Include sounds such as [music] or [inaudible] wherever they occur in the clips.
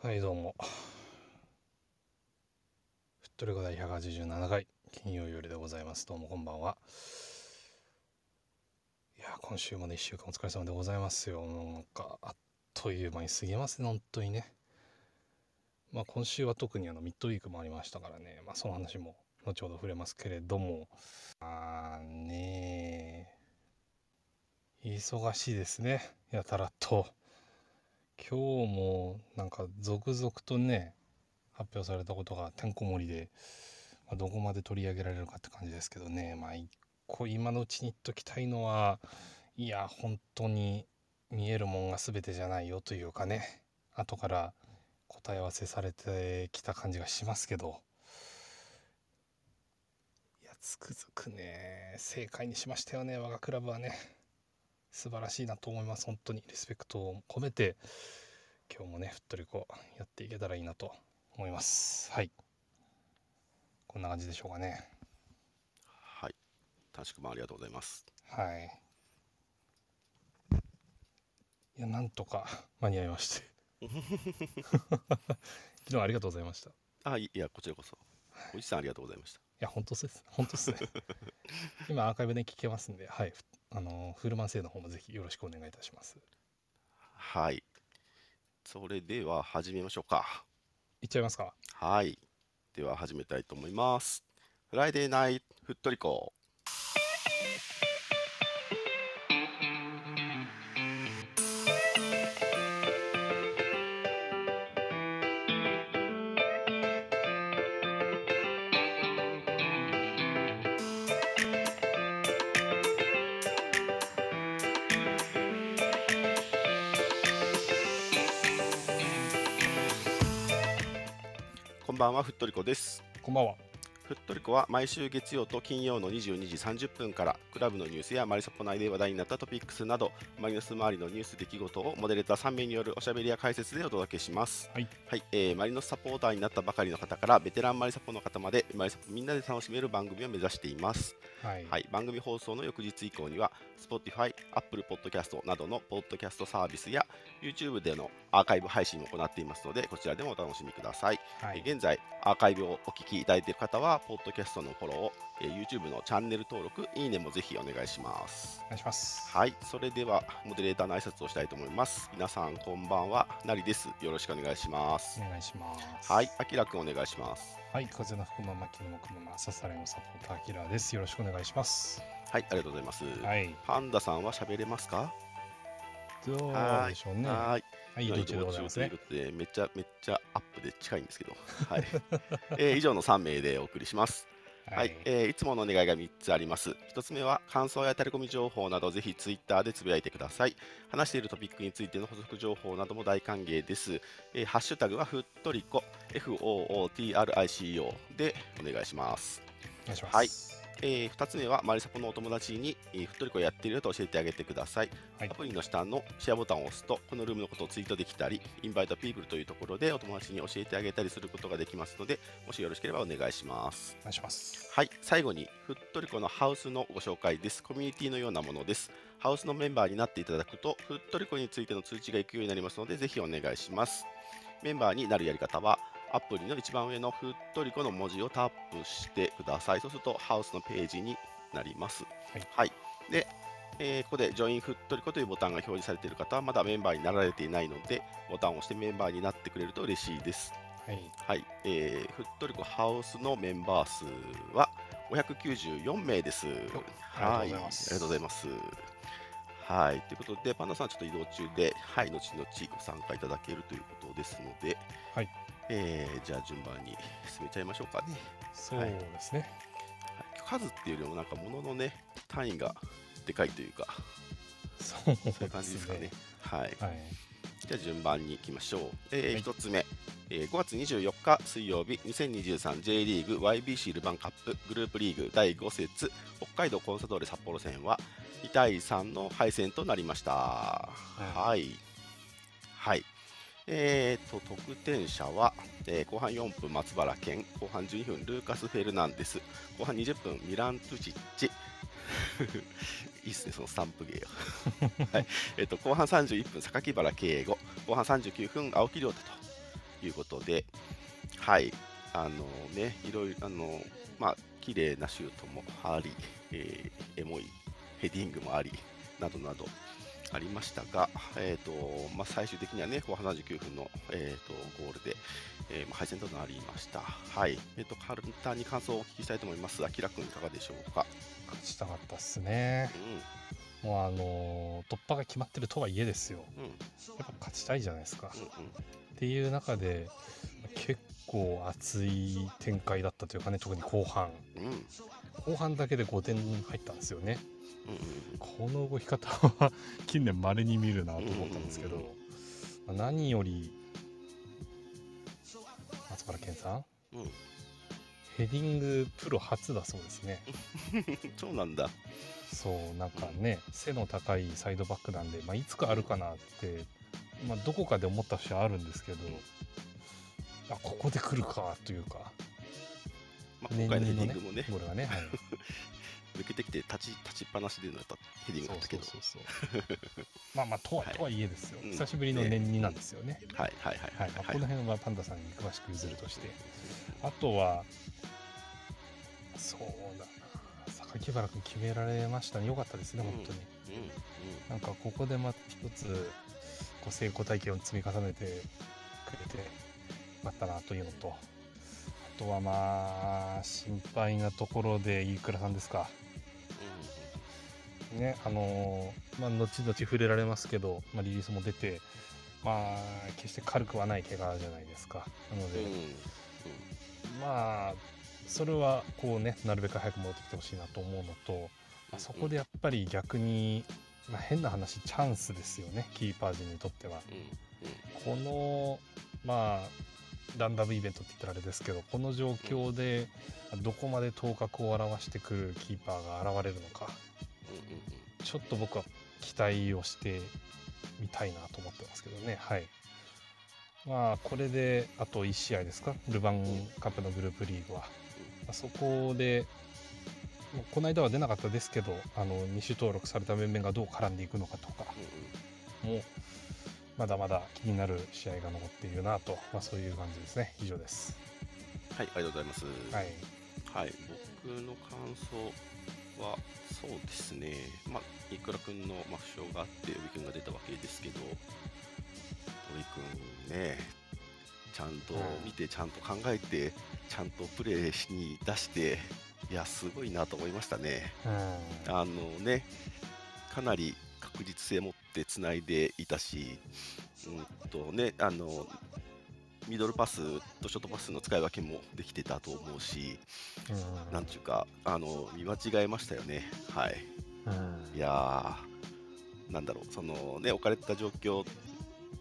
はいどうも。ふっとりこ第187回金曜夜でございます。どうもこんばんは。いや今週まで1週間お疲れ様でございますよ。なんかあっという間に過ぎますね本当にね。まあ今週は特にあのミッドウィークもありましたからね。まあその話も後ほど触れますけれども。あー。ね忙しいですね。やたらと。今日もなんか続々とね発表されたことがてんこ盛りで、まあ、どこまで取り上げられるかって感じですけどね。まあ一個今のうちに言っときたいのはいや本当に見えるもんが全てじゃないよというかね。後から答え合わせされてきた感じがしますけど。いやつくづくね正解にしましたよね我がクラブはね。素晴らしいなと思います。本当に。リスペクトを込めて今日もねふっとりこうやっていけたらいいなと思います。はい。こんな感じでしょうかね。はい。短縮もありがとうございます。はい。いやなんとか [laughs] 間に合いまして。[laughs] 昨日はありがとうございました。いあいやこちらこそ。おじさんありがとうございました。や本当です。本当です。ね [laughs] 今アーカイブで聞けますんで。はいあのフルマン製の方もぜひよろしくお願いいたします。はい。それでは始めましょうか。いっちゃいますか？はい。では始めたいと思います。フライデーナイトふっとりこばんはふっとりこです。こんばんは。ふっとりこは毎週月曜と金曜の22時30分からクラブのニュースやマリサポ内で話題になったトピックスなどマリノス周りのニュース出来事をモデレーター3名によるおしゃべりや解説でお届けします。はい。はい、えーマリノスサポーターになったばかりの方からベテランマリサポの方までマリサポみんなで楽しめる番組を目指しています。はい、はい、番組放送の翌日以降には Spotify、Apple Podcast などのポッドキャストサービスや YouTube でのアーカイブ配信も行っていますのでこちらでもお楽しみください、はい。えー現在アーカイブをお聞きいただいている方はポッドキャストのフォローを、えー YouTube のチャンネル登録いいねもぜひお願いします。お願いします。はいそれではモデレーターの挨拶をしたいと思います。皆さんこんばんはなりです。よろしくお願いします。お願いします。はいあきらくんお願いします。はい、風の吹くまま気の向くまま、ささらいのサポーターアキラです。よろしくお願いします。はいありがとうございます、はい、パンダさんは喋れますか？どうでしょうね。はーい。はい、移動中でございますね。という。ことで、めちゃめちゃアップで近いんですけど、はい。[laughs] えー以上の3名でお送りします。はい、えーいつものお願いが3つあります。1つ目は、感想やタレコミ情報など、ぜひツイッターでつぶやいてください。話しているトピックについての補足情報なども大歓迎です。えーハッシュタグはふっとりこ、FOOTRICO でお願いします。お願いします。はいえ2つ目は、マリサポのお友達に、えーふっとりこやっているよと教えてあげてください。はいアプリの下のシェアボタンを押すと、このルームのことをツイートできたり、インバイトピープルというところでお友達に教えてあげたりすることができますので、もしよろしければお願いします。お願いします。はい、最後に、ふっとりこのハウスのご紹介です。コミュニティのようなものです。ハウスのメンバーになっていただくと、ふっとりこについての通知が行くようになりますので、ぜひお願いします。メンバーになるやり方は、アプリの一番上のふっとりこの文字をタップしてください。そうすると、ハウスのページになります。はいで、えーここでジョインフットリコというボタンが表示されている方はまだメンバーになられていないのでボタンを押してメンバーになってくれると嬉しいです。はい、はい、えーフットリコハウスのメンバー数は594名です。ありがとうございますはありがとうございます。はい、ということで、パンダさんちょっと移動中で、はい、後々ご参加いただけるということですので、はい、えーじゃあ順番に進めちゃいましょうかね。そうですね。はい数っていうよりもなんか物のね単位がでかいというかそうそういう感じですかね。。はい。はい、じゃあ順番にいきましょう。えーはい1つ目、えー5月24日水曜日 2023J リーグ YBC ルヴァンカップグループリーグ第5節北海道コンサドーレ札幌戦は2対3の敗戦となりました。うんはい。はい。えー、と得点者は、えー後半4分松原健後半12分ルーカス・フェルナンデス後半20分ミラン・トゥチッチ。[laughs] いいっすねそのスタンプ芸が、[laughs] はい。えー、と後半31分榊原慶吾後半39分青木亮太ということで、はい、あのね、いろいろ、あの、まあ、綺麗なシュートもあり、えー、エモいヘディングもあり、などなど。ありましたが、えーとまあ、最終的にはね、後半79分の、えーと、ゴールで、えー、敗戦となりました。はい。えっ、ー、と、簡単に感想をお聞きしたいと思います。あきらくんいかがでしょうか？勝ちたかったっすね。うん、もうあのー、突破が決まってるとはいえですよ。うん、やっぱ勝ちたいじゃないですか。うんうん、っていう中で、結構熱い展開だったというかね、特に後半。後半だけで5点入ったんですよね。この動き方は近年まれに見るなと思ったんですけど、まあ、何より松原健さん、うん、ヘディングプロ初だそうですね。[laughs] そうなんだ。そうなんかね、背の高いサイドバックなんで、まあ、いつかあるかなって、まあ、どこかで思った節はあるんですけどあここで来るかというか、まあ、今回のヘディングもね、これはね、はい、[laughs] 抜けてきて立ち立ちっぱなしでのやっぱヘディングだったけど。そうそうそうまあまあとは、はい、とはいえですよ、久しぶりの年になんですよね、はいはいはいはい、まあ、この辺はパンダさんに詳しく譲るとして。あとはそうだな。榊原君決められましたね。よかったですね、本当に、うん。うん、なんかここでまた一つこう成功体験を積み重ねてくれてよかったなというのと。あとはまあ心配なところで飯倉さんですか。ね、あのー、まあ、後々触れられますけど、まあ、リリースも出て、まあ、決して軽くはない怪我じゃないですか。なので、まあ、それはこうね、なるべく早く戻ってきてほしいなと思うのと、まあ、そこでやっぱり逆に、まあ、変な話、チャンスですよね、キーパー陣にとっては。この、まあ、ランダムイベントって言ったらあれですけど、この状況でどこまで頭角を現してくるキーパーが現れるのか。ちょっと僕は期待をしてみたいなと思ってますけどね。はい。まあ、これであと1試合ですか、ルヴァンカップのグループリーグは。まあ、そこで、この間は出なかったですけど、あの2種登録された面々がどう絡んでいくのかとかも、まだまだ気になる試合が残っているなと、まあ、そういう感じですね。以上です。はい、ありがとうございます。はい。はい、僕の感想は、そうですね、まあ、イクラ君の、まあ、負傷があって、尾木君が出たわけですけど、尾木君ね、ちゃんと見て、ちゃんと考えて、ちゃんとプレーしに出して、いや、すごいなと思いましたね。あのね、かなり確実性持ってつないでいたし、うんとね、あのミドルパスとショートパスの使い分けもできてたと思うし、うん、なんちゅうか、あの見間違えましたよね。はい。うん、いやー、なんだろう、そのね、置かれた状況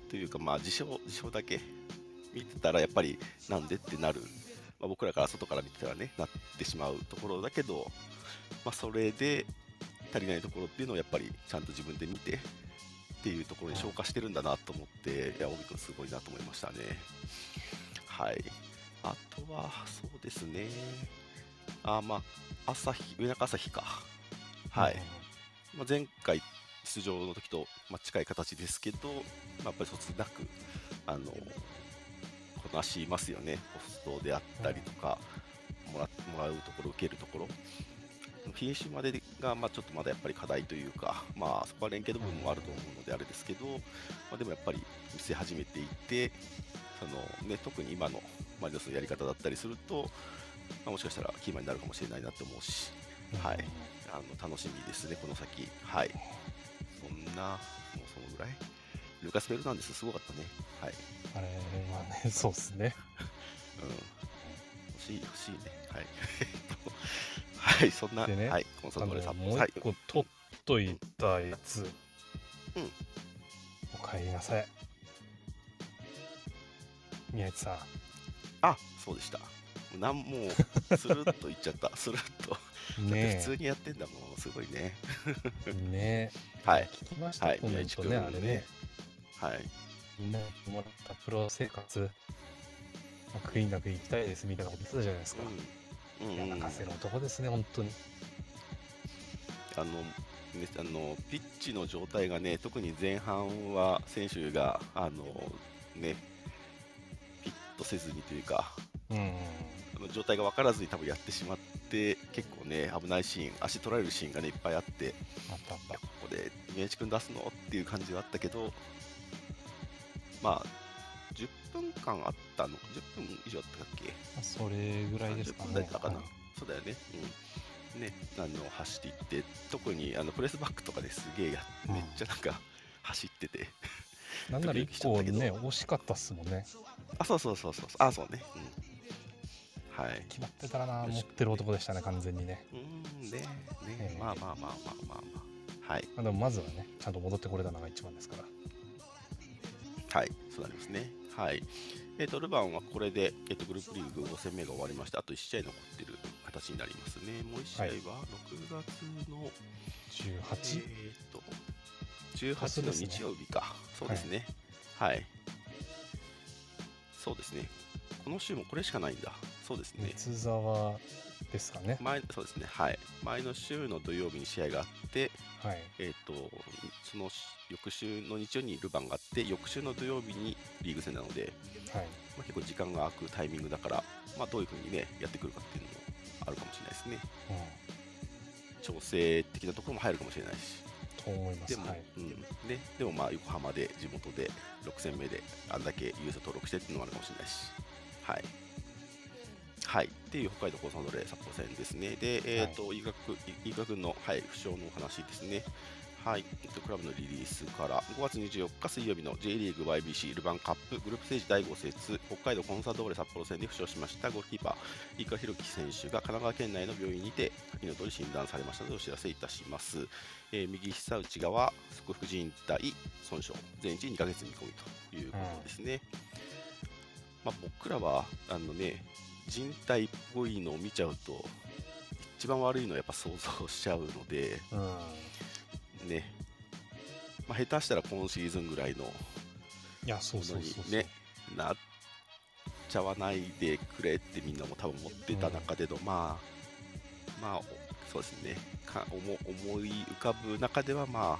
というか、まあ、事象、事象だけ見てたら、やっぱりなんでってなる、まあ、僕らから外から見てたらね、なってしまうところだけど、まあ、それで足りないところっていうのをやっぱりちゃんと自分で見て、っていうところに消化してるんだなと思って、いや、帯君すごいなと思いましたね。はい。あとは、そうですね。あ、まあ、朝日、上中朝日か。はい。まあ、前回出場の時と、まあ、近い形ですけど、まあ、やっぱりそつなく、あの、こなしますよね。ポストであったりとか、もらもらうところ、受けるところ。フィニッシュまでが、まあ、ちょっとまだやっぱり課題というか、まあ、そこは連携の部分もあると思うのであれですけど、まあ、でもやっぱり見せ始めていってその、ね、特に今のマリノスのやり方だったりすると、まあ、もしかしたらキーマンになるかもしれないなと思うし、はい、あの楽しみですね、この先。はい、そんな、もうそのぐらい？ルカス・ベルナンデス、すごかったね。はい、あれはね、そうっすね。うん、欲しい、欲しいね。はい。はい、そんな、ね、はい、コンサートレさんもう一個取っといたやつ、うん、お帰りなさい。宮市さん。あ、そうでした。なんもう、スルッと言っちゃった。[laughs] スルッと。ね普通にやってんだもん、すごいね。ねはい。聞きました、はい、コメントね、あれね。はい。みんなにもらったプロ生活、悔いなく行きたいですみたいなこと言ってたじゃないですか。うん泣かせる男ですね、本当に。あのね、あのピッチの状態がね、特に前半は選手があの、ね、ピッとせずにというか、うん。状態が分からずに多分やってしまって、結構ね、危ないシーン、足取られるシーンがね、いっぱいあって、あったあっいやここで宮市君出すの？っていう感じはあったけど、まあ、10分間あったの、10分以上あったっけ？たそれぐらいですか30分台ねだったかなはいそうだよね。うん。ね、あの走っていって、特にあのプレスバックとかですげえや、うんめっちゃなんか走ってて、[laughs] なんならドキドキし一個ね惜しかったっすもんねあ、そうそうそうそう、あ、そうね。うん。はい。決まってたらな持ってる男でしたね完全にねうん、ね、ね、ええまあまあまあまあまあまあ。はい。まあでもまずはねちゃんと戻ってこれたのが一番ですからはい、そうなりますね。はい。えっ、と、ルヴァンはこれで、えっ、と、グループリーグ5戦目が終わりまして、あと1試合残ってる形になりますね。もう1試合ははい6月の、18えっ、と、18の明日曜日か。そうですね。はい。そうですね。この週もこれしかないんだ。そうですね。三沢ですかね前そうですね。はい。前の週の土曜日に試合があって、はい。えっ、と、その翌週の日曜にルヴァンがあって、翌週の土曜日にリーグ戦なので、はい。まあ、結構時間が空くタイミングだから、まあ、どういうふうにね、やってくるかっていうのもあるかもしれないですね。調整的なところも入るかもしれないし。です。も、はい。うん、ね、でもまあ横浜で地元で6戦目であんだけ優勝登録してっていうのもあるかもしれないし、はい。はい、っていう北海道高3ドレ札幌戦ですね。で、えっ、と、医学、医学の、はい、負傷のお話ですね。はい、えっと、クラブのリリースから5月24日水曜日の J リーグ YBC ルヴァンカップグループステージ第5節北海道コンサドーレ札幌戦で負傷しましたゴールキーパー飯川博樹選手が神奈川県内の病院にて先の通り診断されましたのでお知らせいたします。えー右膝内側側副靭帯損傷全治2ヶ月見込みということですね、まあ、僕らはあのね人体っぽいのを見ちゃうと一番悪いのはやっぱ想像しちゃうのでうん。ね、まあ、下手したら今シーズンぐらいのもいやそうそうのにそう。ねなっちゃわないでくれってみんなも多分思ってた中での、まあまあおそうですね。か思思い浮かぶ中ではまあ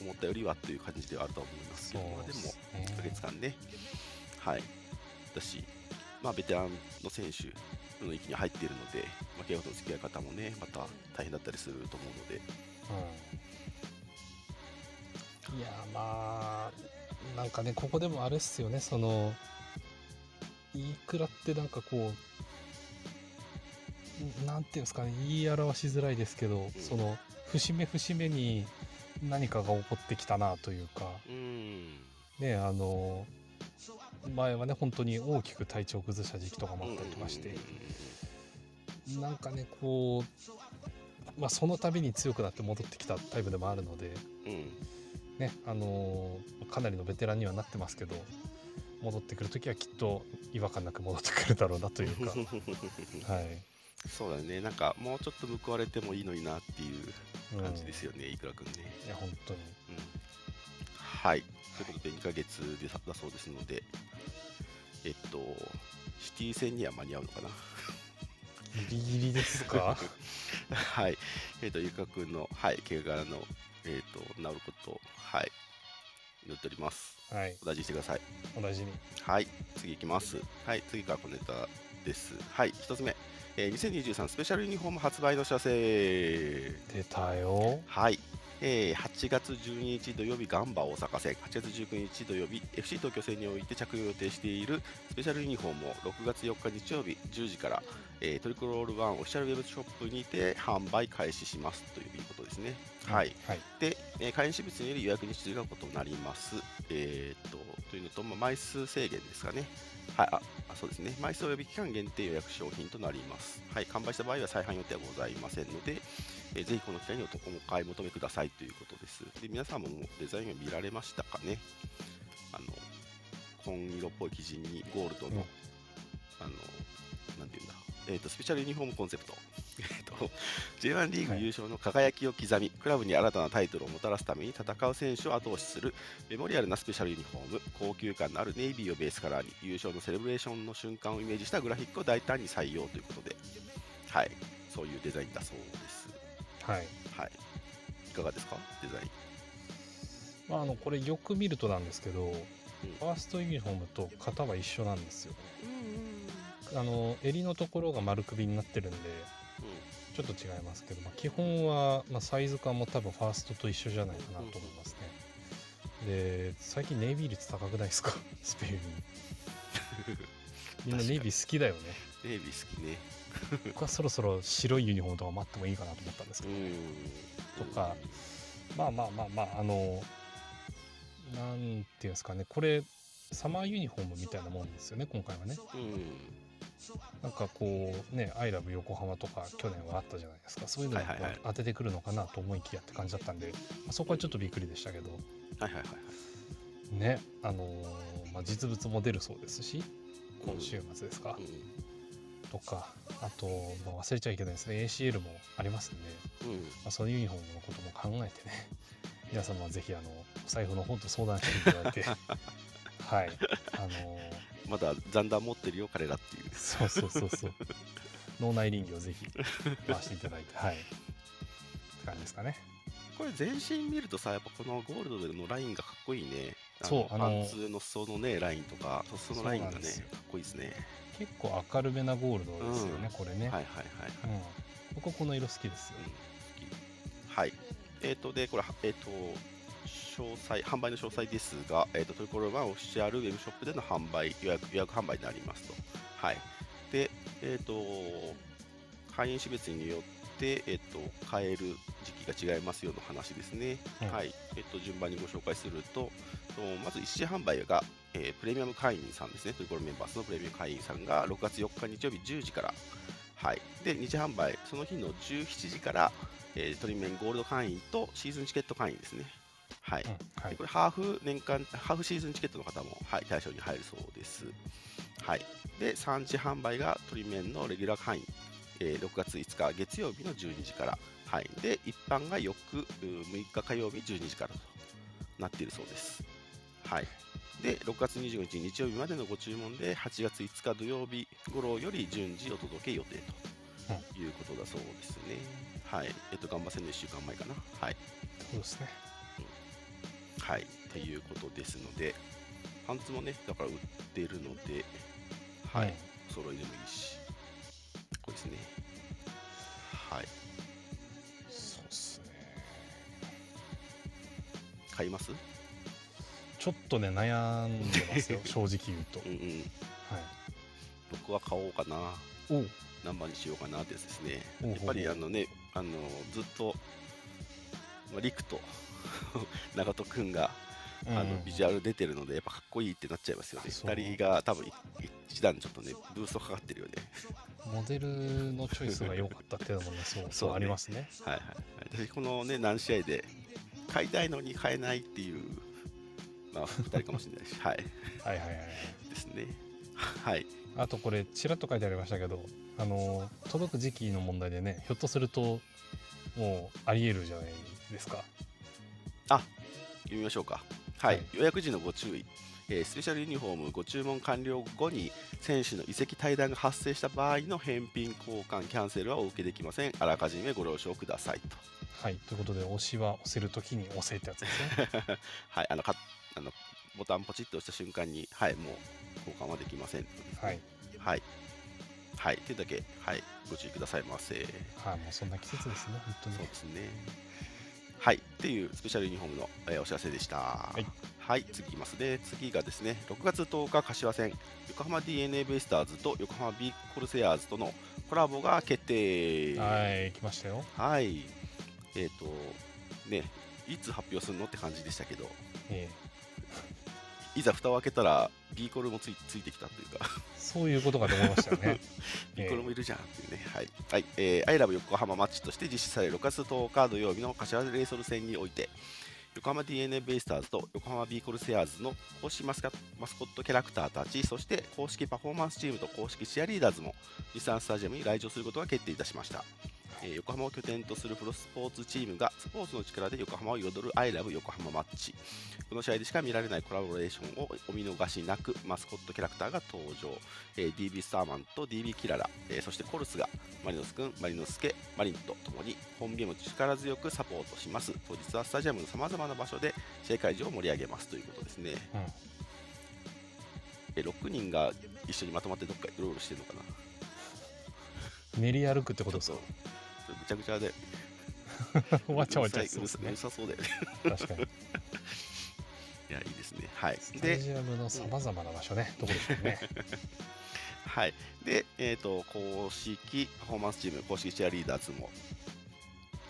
思ったよりはという感じではあると思いますけど、まあでもそうっすね。1ヶ月間ね。はい。だしまあベテランの選手の域に入っているので、まあ、怪我との付き合い方もねまた大変だったりすると思うので。うん。いやまあなんかねここでもあれっすよね。そのいくらってなんかこうんなんていうんですかね言い表しづらいですけど、その節目節目に何かが起こってきたなというか。うん。ねあの前はね本当に大きく体調を崩した時期とかもあったりとかして、なんかねこう、まあ、その度に強くなって戻ってきたタイプでもあるので、うんうんねあのーかなりのベテランにはなってますけど戻ってくるときはきっと違和感なく戻ってくるだろうなというか、[laughs] はい、そうだね。なんかもうちょっと報われてもいいのになっていううん感じですよね、いくらくんね、いや本当に。うん、はい。ということで2ヶ月でだそうですのでえっとシティ戦には間に合うのかな？ギリギリですか？[laughs] はい。えっ、と、ゆかくんの、はい、怪我の、えっ、と、治ることを、はい、祈っております。はいお大事にしてください。お大事にはい、次いきます。はい、次が小ネタです。はい、一つ目。えー2023スペシャルユニフォーム発売の知らせ。出たよはい。えー8月12日土曜日ガンバ大阪戦8月19日土曜日 FC 東京戦において着用予定しているスペシャルユニフォームを6月4日日曜日10時から、えートリコロールワンオフィシャルウェブショップにて販売開始しますということですね。はい。はいで、えー会員私物により予約日数がことになります。えーっと、というのと、まあ、枚数制限ですかね。はい、あ、あそうですね。枚数及び期間限定予約商品となります。はい、完売した場合は再販予定はございませんので、えーぜひこの機会におお買い求めくださいということです。で、皆さんももうデザインを見られましたかね？あの、紺色っぽい生地にゴールドの、うんあの、なんていうんだ、えーっと、スペシャルユニフォームコンセプト。えーっと、[laughs] J1 リーグ優勝の輝きを刻み、クラブに新たなタイトルをもたらすために戦う選手を後押しするメモリアルなスペシャルユニフォーム、高級感のあるネイビーをベースカラーに優勝のセレブレーションの瞬間をイメージしたグラフィックを大胆に採用ということで、はい、そういうデザインだそうです。はい、はい、いかがですか、デザイン。まあ、あのこれよく見るとなんですけど、ファーストユニフォームと型は一緒なんですよね。うあの襟のところが丸首になってるんでちょっと違いますけど、まあ、基本は、まあ、サイズ感も多分ファーストと一緒じゃないかなと思いますね、で最近ネイビー率高くないですか？[laughs] スペインみんなネイビー好きだよね。ネイビー好きね。僕はそろそろ白いユニフォームとか待ってもいいかなと思ったんですけど、ね、とかまあまあまあまああのなんていうんですかね。これサマーユニフォームみたいなもんですよね今回はね、うん、なんかこうね「アイラブ横浜」とか去年はあったじゃないですか。そういうのを当ててくるのかなと思いきやって感じだったんで、まあ、そこはちょっとびっくりでしたけど、はいはいはいねあのー、まあ、実物も出るそうですし今週末ですか、うん、とかあと、まあ、忘れちゃいけないですね。ACL もありますんで、うん、まあ、そのユニフォームのことも考えてね [laughs] 皆様はぜひあのお財布の方と相談していただいて。[laughs] はい。あのー、まだ残弾持ってるよ彼らっていう。そうそうそうそう。[laughs] 脳内臨機をぜひ回していただいてはい。って感じですかね。これ全身見るとさやっぱこのゴールドでのラインがかっこいいね。そうあのパンツの裾のねラインとか裾のラインがねかっこいいですね。結構明るめなゴールドですよね、うん、これね。はいはいはい、うん、僕はこの色好きですよ、うん、はい。えっ、ー、とでこれえっ、ー、と詳細販売の詳細ですが、えーと、トリコローマンオフィシャルウェブショップでの販売予約予約販売になりますと。はい。でえっ、ー、と会員種別によって、えーと、買える時期が違いますよの話ですね、はい、えっ、と順番にご紹介するとまず一時販売が、えー、プレミアム会員さんですね、トリコロメンバースのプレミアム会員さんが6月4日日曜日10時から、はい、で二次販売、その日の17時から、えー、トリメンゴールド会員とシーズンチケット会員ですね。はい、うんはい、これハーフ年間、ハーフシーズンチケットの方も、はい、対象に入るそうです。はい、で、3次販売がトリメンのレギュラー会員、えー、6月5日月曜日の12時から、はい、で、一般が翌6日火曜日12時からとなっているそうです。はい。で、6月25日日曜日までのご注文で、8月5日土曜日頃より順次お届け予定ということだそうですね。はい。えっと、頑張せの1週間前かな。はい。そうですね。うん、はい。っていうことですので、パンツもね、だから売ってるので、はい。お揃いでもいいし、これですね。はい。そうっすね。買います？ちょっとね悩んでますよ [laughs] 正直言うとうん、うん、はい僕は買おうかな何番にしようかなってですねやっぱりあのねあのずっと、まあ、リクと [laughs] 長門君があのビジュアル出てるのでやっぱかっこいいってなっちゃいますよね2人が多分一段ちょっとねブーストかかってるよねモデルのチョイスが良かったっていうのもねそう [laughs] そう、ね、ありますねはいはい私このね何試合で買いたいのに買えないっていうまあ、2人かもしれないし、はい。はいはいはい。ですね。はい。あとこれ、ちらっと書いてありましたけど、あの、届く時期の問題でね、ひょっとすると、もうありえるじゃないですか。あ、読みましょうか。はい。はい、予約時のご注意。えー、スペシャルユニフォームご注文完了後に選手の移籍退団が発生した場合の返品交換キャンセルはお受けできませんあらかじめご了承くださいとはいということで押しは押せるときに押せってやつですね [laughs] はいあのあのボタンポチッと押した瞬間に、はい、もう交換はできません、はい。はい。はい。というだけ、はい、ご注意くださいませ。はい、もうそんな季節ですね、本当に。そうですね。はい。っていうスペシャルユニフォームの、えー、お知らせでした。はい。はい、次いきますね。次がですね、6月10日、柏戦、横浜 d n a ベイスターズと横浜ビーコルセアーズとのコラボが決定。はい、来ましたよ。はい。えっ、ー、と、ね、いつ発表するのって感じでしたけど、えいざ蓋を開けたら B コルもついついてきたというか。そういうことかと思いましたよね。[laughs] B コルもいるじゃんっていうね。はい、はい。えー、アイラブ横浜マッチとして実施される6月10日土曜日の柏レイソル戦において横浜 d n a ベイスターズと横浜ビーコルセアーズの公式マスコットキャラクターたちそして公式パフォーマンスチームと公式チアリーダーズも日産スタジアムに来場することが決定いたしましたえ横浜を拠点とするプロスポーツチームがスポーツの力で横浜を彩る I love 横浜マッチ。この試合でしか見られないコラボレーションをお見逃しなくマスコットキャラクターが登場、え DB スターマンと DB キララ、えそしてコルスがマリノス君、マリノスケ、マリンとともに本ゲームを力強くサポートします。当日はスタジアムのさまざまな場所で試合会場を盛り上げます。ということですね、え6人が一緒にまとまってどっかうろうろしてるのかな。練り歩くってことそうちゃぐちゃで。[laughs] わちゃわちゃうるさそうだよね。確かに。[laughs] いやいいですね。はい。スタジアムのさまざまな場所ね。どこでしょうね。[laughs] はい。でえっ、と公式パフォーマンスチーム公式チアリーダーズも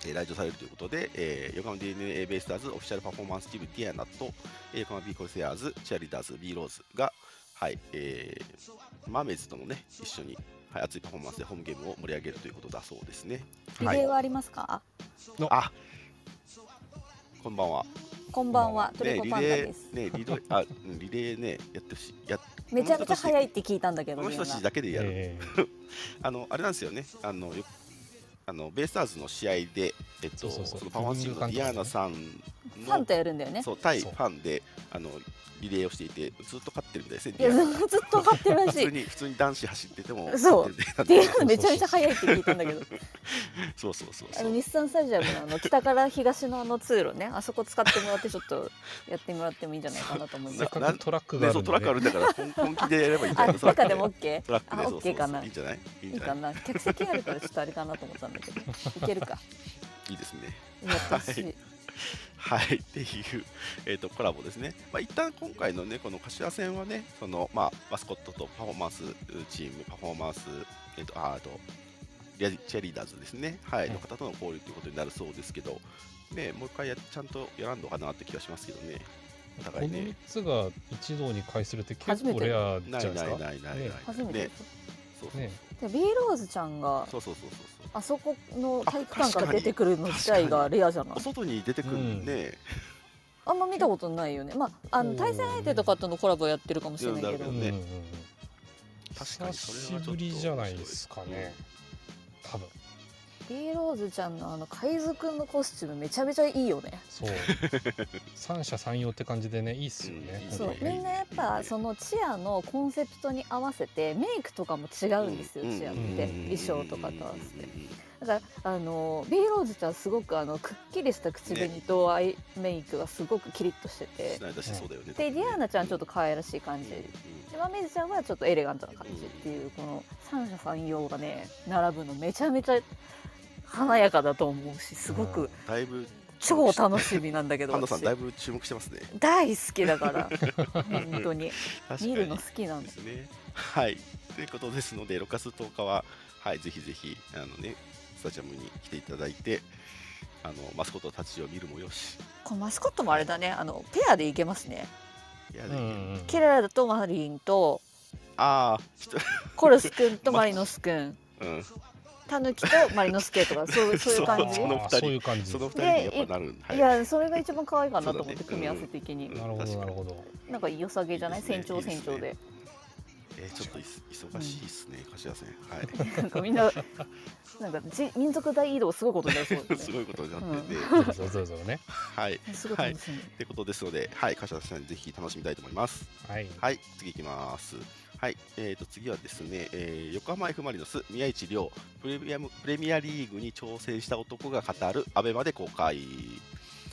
えー来場されるということで、えー横浜 DNA ベイスターズオフィシャルパフォーマンスチームディアナと、えー横浜ビーコルセアーズチアリーダーズ B ローズが、はいえーマーメイズともね一緒に、はい、熱いパフォーマンスでホームゲームを盛り上げるということだそうですね。はいリレーはありますか、あこんばんは。こんばんは、トねリコパンダリレです。ーねリレーあうんリレーねやってほしいやめちゃめちゃ早いって聞いたんだけど、この人たみんなちだけでやる。え [laughs] あのあれなんですよね。あのよあのベイスターズの試合でえっとそうそうそうそのパフォーマンスチームのディアーナさんファンのとやるんだよね。そう対ファンであのリレーをしていてずっと勝ってるみたいですね。いや、ずっと買ってるらしい。普通に普通に男子走っててもそう勝ってるみたいなで、[laughs] めちゃめちゃ早いって聞いたんだけど、そうそうそうそう。あの日産スタジアムのあの北から東のあの通路ね、あそこ使ってもらって、ちょっとやってもらってもいいんじゃないかなと思います。かくトラックがね、そうトラックああるんだから本本気でやればいいんじゃあ、中でも OK? トラックであ、そうそうそう OK かない？いんじゃない？いいかな。客席あるからちょっとあれかなと思ったんだけど、いけるか。[laughs] いいですね。やってほしい。はい、[laughs] っていう、えー、とコラボですね。まあ、一旦今回のね、この柏戦はね、その、まあ、マスコットとパフォーマンスチーム、パフォーマンス、えっ、と、ああと、リアチェリーダーズですね、はい、うんの方との交流ということになるそうですけど、ね、もう一回やちゃんとやらんのかなって気がしますけどね、おこの互いね3。つが一堂に会するって結初めて構レアないじゃないですか？ないないないない。ね初めてね。そうそうねで B ローズちゃんがそうそうそうそう。そう。あそこの体育館からに出てくるの自体がレアじゃない？お外に出てくるね、あんま見たことないよね。まああのうん対戦相手とかとのコラボやってるかもしれないけど。うん。ねうんうんうん。確かに久それはちょっとしぶりじゃないですかね。多分 B ローズちゃんのあの海賊くんのコスチュームめちゃめちゃいいよね。そう。[laughs] 三者三様って感じでねいいっすよね。うん。そう。みんなやっぱそのチアのコンセプトに合わせてメイクとかも違うんですようんチアっうんて衣装とかと合わせてだからあの B ローズちゃんすごくあのくっきりした口紅とアイメイクがすごくキリッとしててね。でディアーナちゃんちょっと可愛らしい感じうんうんでマメズちゃんはちょっとエレガントな感じっていうこの三者三様がね並ぶのめちゃめちゃ華やかだと思うしすごくだいぶ超楽しみなんだけどだいぶ注目してますね。大好きだから [laughs] 本当に見るの好きなんですでね。はい。ということですので、6月10日は、はい、ぜひぜひ、あのね、スタジアムに来ていただいて、あのマスコットたちを見るもよし、このマスコットもあれだね。あのペアでいけますね。いやうんうんケララとマリンとああ、ちょっコルスくんとマリノスくんと、うん、タヌキとマリノスケとかそう [laughs] そういう感じ。その二人。そういう感じ。その二人にやっぱなるんはいい。やそれが一番可愛いかなと思って組み合わせ的に、うんなるほどなるほど。なんか良さげじゃない？いいですね。船長船長でえーちょっと忙しいですね、柏戦。はい。[laughs] なんかみんななんかじ民族大移動すごいことになりそうです [laughs] すねごいことになってて、[laughs] それぞれぞれぞれねはい。すごい楽しみ、ということですので、はい、柏戦ぜひ楽しみたいと思います。はいはい、次いきます。はい、えー、と次はですね、えー横浜 F・ マリノス宮市亮プレミアムプレミアリーグに挑戦した男が語るアベマで公開。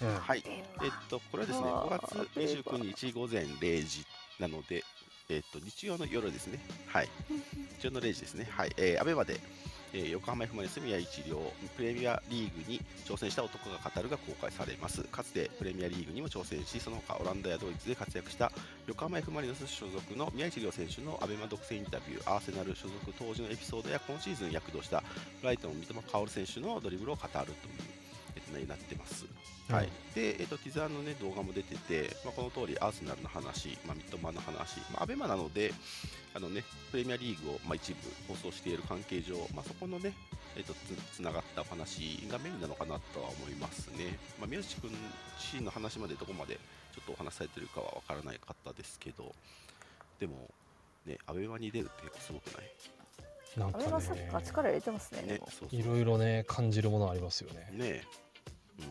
うんはい、えっとこれはですね、5あー月29日午前0時なので、えっと日曜の夜ですね。はい、日曜の0時ですね。はい、えー、アベマで、えー横浜 F・ マリノス宮市亮プレミアリーグに挑戦した男が語るが公開されます。かつてプレミアリーグにも挑戦し、その他オランダやドイツで活躍した横浜 F・ マリノス所属の宮市亮選手のアベマ独占インタビュー、アーセナル所属当時のエピソードや今シーズン躍動したブライトン三笘薫選手のドリブルを語るという、えっとね、なってます。はいで、えっとティザーの、ね、動画も出てて、まあ、この通りアーセナルの話、まあ、ミッドマンの話、まあ、アベマなのであの、ね、プレミアリーグを、まあ、一部放送している関係上、まあ、そこのね、えっとつつながったお話がメインなのかなとは思いますね。まあ、宮内君自身の話までどこまでちょっとお話しされてるかは分からないかったですけど、でも、ね、アベマに出るってすごくない？なんあれはかねサッカー力入れてますねねそうそういろいろね感じるものありますよねねえ、うん。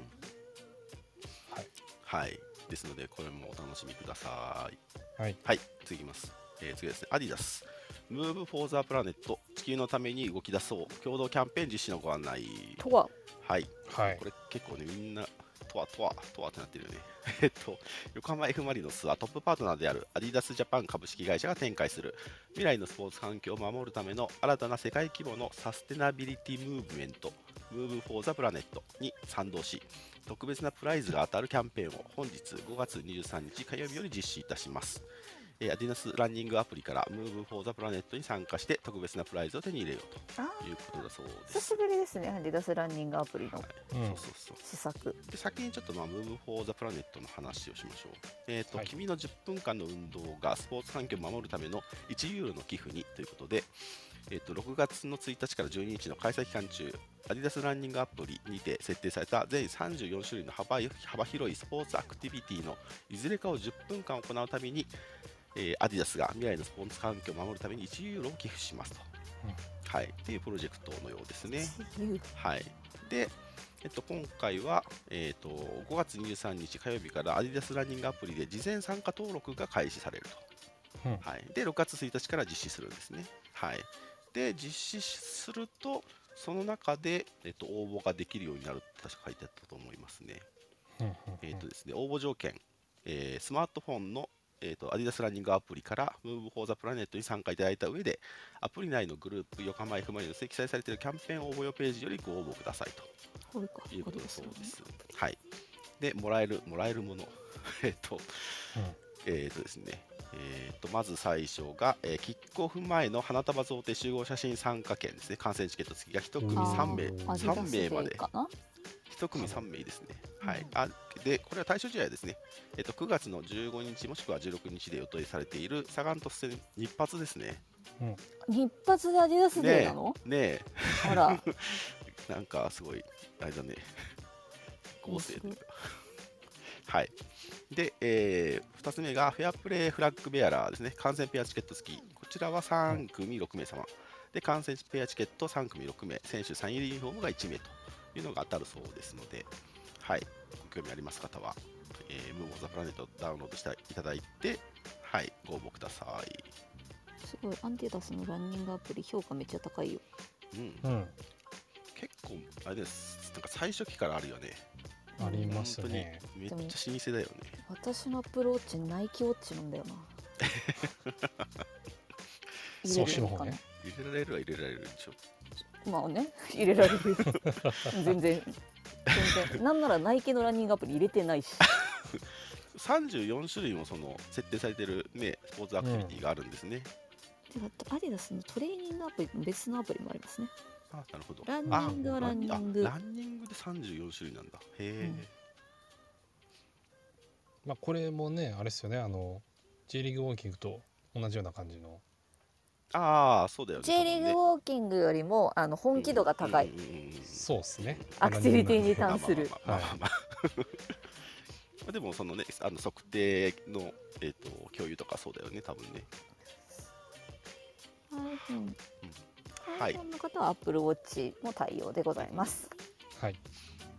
はい。はい。ですので、これもお楽しみください。はいはい、次いきます。えー次ですね、アディダス。Move for the Planet 地球のために動き出そう共同キャンペーン実施のご案内。とははい、はいこれ結構ね、みんなとは、とは、とはってなってるよね。[laughs] えっと、横浜 F・ マリノスはトップパートナーであるアディダスジャパン株式会社が展開する未来のスポーツ環境を守るための新たな世界規模のサステナビリティムーブメント、Move for the Planet に賛同し、特別なプライズが当たるキャンペーンを本日5月23日火曜日より実施いたします。えーアディダスランニングアプリから Move for the Planet に参加して特別なプライズを手に入れようあということだそうです。久しぶりですねアディダスランニングアプリの。はいうん。そうそうそう。施策。で先にちょっとまあ Move for the Planet の話をしましょう。えーとはい。君の10分間の運動がスポーツ環境を守るための1ユーロの寄付にということで、えー、と6月の1日から12日の開催期間中、アディダスランニングアプリにて設定された全34種類の幅幅広いスポーツアクティビティのいずれかを10分間行うたびに、えーアディダスが未来のスポーツ環境を守るために1ユーロを寄付しますと。うんはい、っていうプロジェクトのようですね。はい、で、えっと、今回は、えっと、5月23日火曜日からアディダスランニングアプリで事前参加登録が開始されると。うんはい、で、6月1日から実施するんですね。はい、で、実施すると、その中で、えっと、応募ができるようになるって確か書いてあったと思いますね。えーとですね、応募条件、えースマートフォンの、えー、とアディダスランニングアプリから Move for the Planet に参加いただいた上で、アプリ内のグループ、横浜 F・ マリノスに記載されているキャンペーン応募用ページよりご応募くださいということだそうです。はい。で、もらえる、もらえるもの。[laughs] えっと、うんえっ、とですね、えー、とまず最初が、えーキックオフ前の花束贈呈集合写真参加券ですね、観戦チケット付きが1組うん3名、あアディダ3ス名まででかな？1組3名ですね。うん。はい、あで、これは対象試合ですね、えっと、9月の15日もしくは16日で予定されているサガン鳥栖戦日発ですね。日発でアディダスデーなの、ねえ、あら。[laughs] なんかすごい、あれだね、[laughs] 合成という。か。はい。で、え2つ目がフェアプレーフラッグベアラーですね、観戦ペアチケット付き。こちらは3組6名様。で、観戦ペアチケット3組6名、選手サイン入りユニフォームが1名というのが当たるそうですので、はい、ご興味あります方は、えー、ムーボーザプラネットをダウンロードしていただいて、はい、ご応募ください。すごい。アンディダスのランニングアプリ評価めっちゃ高いよ。うん、うん。結構、あれです、なんか最初期からあるよね。ありますね。本当にめっちゃ老舗だよね。私のアプローチナイキウォッチなんだよな。入 [laughs] そうれるのかねしの方ね入れられるは入れられるでしょ。まあね。入れられる。よ [laughs] 全然全然なんならナイキのランニングアプリ入れてないし34種類もその設定されてるね、スポーツアクティビティがあるんですね。であとアディダスのトレーニングアプリの別のアプリもありますねあ、なるほど。ランニングはあランニングあランニングで34種類なんだ。へえ。まあこれもねあれですよねあの J リーグウォーキングと同じような感じのああ、そうだよね。J リーグウォーキングよりもあの本気度が高い、うんうんうんうんそうですね。アクティビティにまあ関する。まあまあまあまあ。まあでもそのね、あの測定の、えー、と共有とかそうだよね、多分ね。iPhone はい。の方は Apple Watch も対応でございます。はい。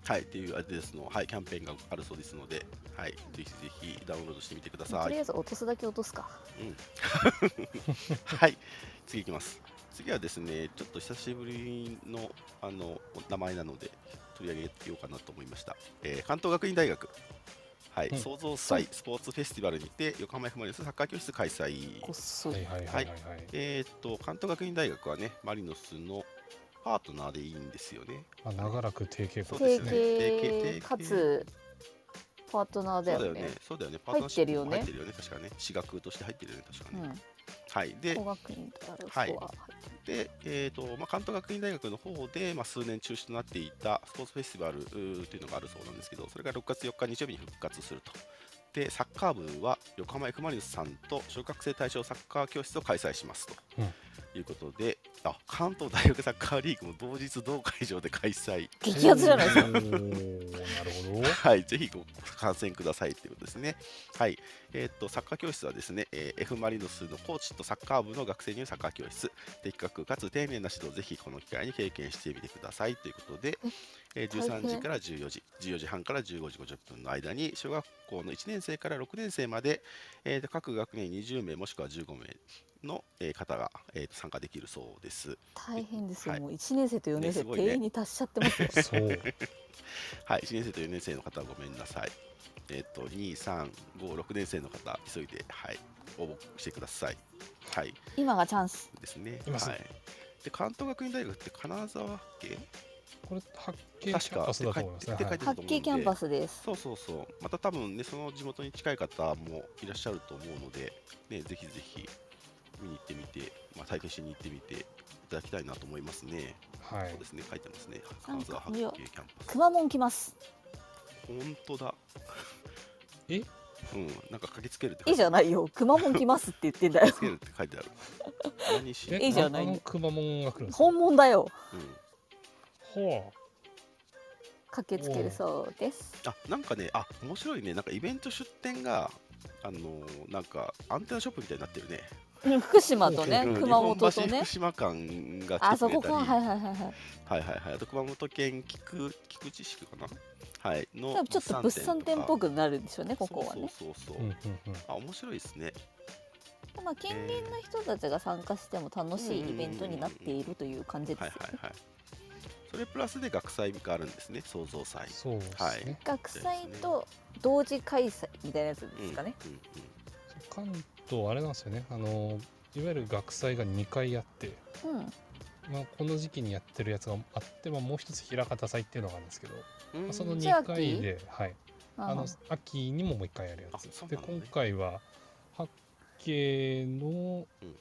はい、っていうアディダスの、はい、キャンペーンがあるそうですので、はい、ぜひぜひダウンロードしてみてください。とりあ。えず落とすだけ落とすか。[laughs] はい、次いきます。次はですね、ちょっと久しぶりのあの名前なので取り上げようかなと思いました。えー関東学院大学、はい、うん創造祭スポーツフェスティバルにて横浜 F・ マリノスサッカー教室開催。こっそりはいはいえーっと関東学院大学はね、マリノスのパートナーでいいんですよね。まあ長らく提携提そうですね提携携かつパートナーだよねそうだよね。そうだよね。パー入トナーシップってるよねも入ってるよね。確かね。私学として入ってるよね。確かね。うんはい。で、工学院とはいはで、えーとまあ、関東学院大学の方で、まあ、数年中止となっていたスポーツフェスティバルというのがあるそうなんですけど、それが6月4日日曜日に復活すると。で、サッカー部は横浜 F・ マリノスさんと小学生対象サッカー教室を開催しますと。うんいうことであ、関東大学サッカーリーグも同日同会場で開催。激アツじゃないですかなるほどはい、ぜひご観戦くださいということですね。はい、えーっとサッカー教室はですね、えー F・ マリノスのコーチとサッカー部の学生によるサッカー教室、的確かつ丁寧な指導をぜひこの機会に経験してみてくださいということで、えー大変13時から14時、14時半から15時50分の間に小学校の1年生から6年生まで、えーと各学年20名もしくは15名のえー方が、えーと参加できるそうです。大変ですよ、はい。もう1年生と4年生、ねね。定員に達しちゃってますよ。[laughs] そう。はい、1年生と4年生の方はごめんなさい。えっ、と、2、3、5、6年生の方、急いで、はい、応募してください。はい、今がチャンス。ですね。いますはい。で、関東学院大学って金沢区？これ八景キャンパスだと思いますね。八景キャンパスです。そうそうそう。また多分ね、その地元に近い方もいらっしゃると思うので、ね、ぜひぜひ見に行ってみて、まあ、体験しに行ってみていただきたいなと思いますね。はい。そうですね、書いてますね。なんか金沢八景キャンパス。くまモン来ます。本当だ。え？うん、なんか書きつけるって書いい。じゃないよ。くまモン来ますって言ってんだよ。つけるって書いてある。何し、えいいじゃない。あのくまモンが来る本物だよ。うん、ほ駆けつけるそうです。あなんかね、あ面白いね、なんかイベント出店が、あのーなんかアンテナショップみたいになってるね。うん福島とねうん熊本と日本橋ね福島間があ来てくれたり、そこかはいはいはいはい。はいはいはい、あと熊本県菊菊池市かな、はい、の多分ちょっと物産展っぽくくなるんでしょうねここはね。そうそうそうあ面白いですね。まあ近隣の人たちが参加しても楽しいイベントになっているという感じですよね。はいはいはい。それプラスで学祭があるんですね、創造祭。そうですね、はい。学祭と同時開催みたいなやつですかね、うんうん関東あれなんですよね。あのいわゆる学祭が2回あって、うん。まあ、この時期にやってるやつがあって、まあ、もう一つ平方祭っていうのがあるんですけど、うん。まあ、そのじゃあ2回で、はい、ああの秋にももう1回やるやあつ、ね。今回は八景の、うん。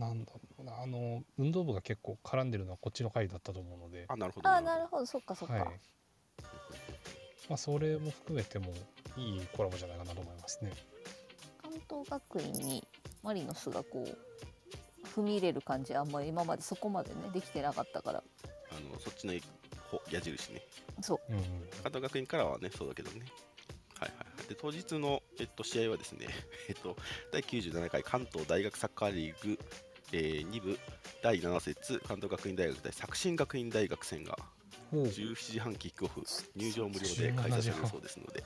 なんだろうな。あの運動部が結構絡んでるのはこっちの回だったと思うので、あなるほど。あなるほど。そっかそっか、はい。まあ、それも含めてもいいコラボじゃないかなと思いますね。関東学院にマリノスがこう踏み入れる感じあんまり今までそこまでねできてなかったからあのそっちのほ矢印ね。そううん学院からはね、そうだけどね。はいはいはい。で、当日の、えっと、試合はですね、[laughs] えっと、第97回関東大学サッカーリーグ、えー、2部第7節関東学院大学対作新学院大学戦がほう17時半キックオフ、入場無料で開催されるそうですので、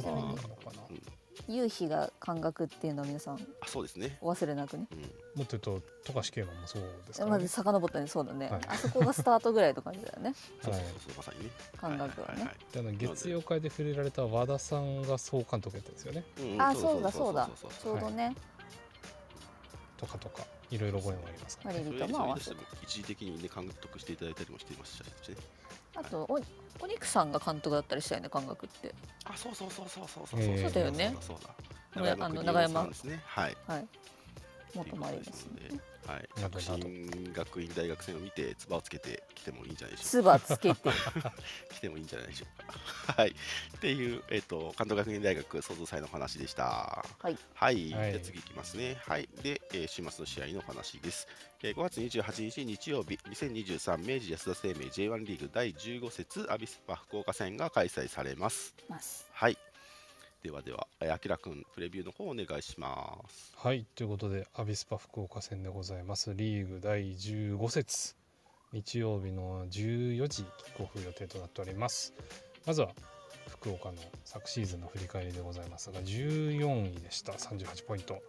それはいいのかなうん夕日が感覚っていうのは皆さんあ、そうですね。お忘れなくね。うん、もっと言うと富樫啓馬もそうですからね。まず遡ったね。そうだね、はい。あそこがスタートぐらいの感じだよねそうそうはい。そうそう、まさにね。感覚はね、いいいであの月曜会で触れられた和田さんが総監督やってるんですよね。うんあそうだそうだそうちょうどね、とかとかいろいろご縁はありますからマリそれリとも合わせて。それにしても一時的にね監督していただいたりもしていましたしね。あとおお肉さんが監督だったりしたよね感覚って。あ、そうそうそうそうそうそう。えー。そうだよね。そうだそうだ。ねあの長山。さんですね。はい。はい。元マリノスということですのではい。作新学院大学戦を見て、唾をつけてきてもいいんじゃないでしょうつばつけてか。[laughs] 来てもいいんじゃないでしょうか。はい。っていう、えっ、と、関東学院大学創造祭の話でした。はい。はい。はいじゃあ次いきますね。はい。で、えー週末の試合の話です。えー5月28日日曜日、2023明治安田生命 J1 リーグ第15節アビスパ福岡戦が開催されます。ますはい。ではでは、あきらくん、プレビューの方お願いします。はいということでアビスパ福岡戦でございます。リーグ第15節。日曜日の14時キックオフ予定となっております。まずは福岡の昨シーズンの振り返りでございますが14位でした。38ポイント。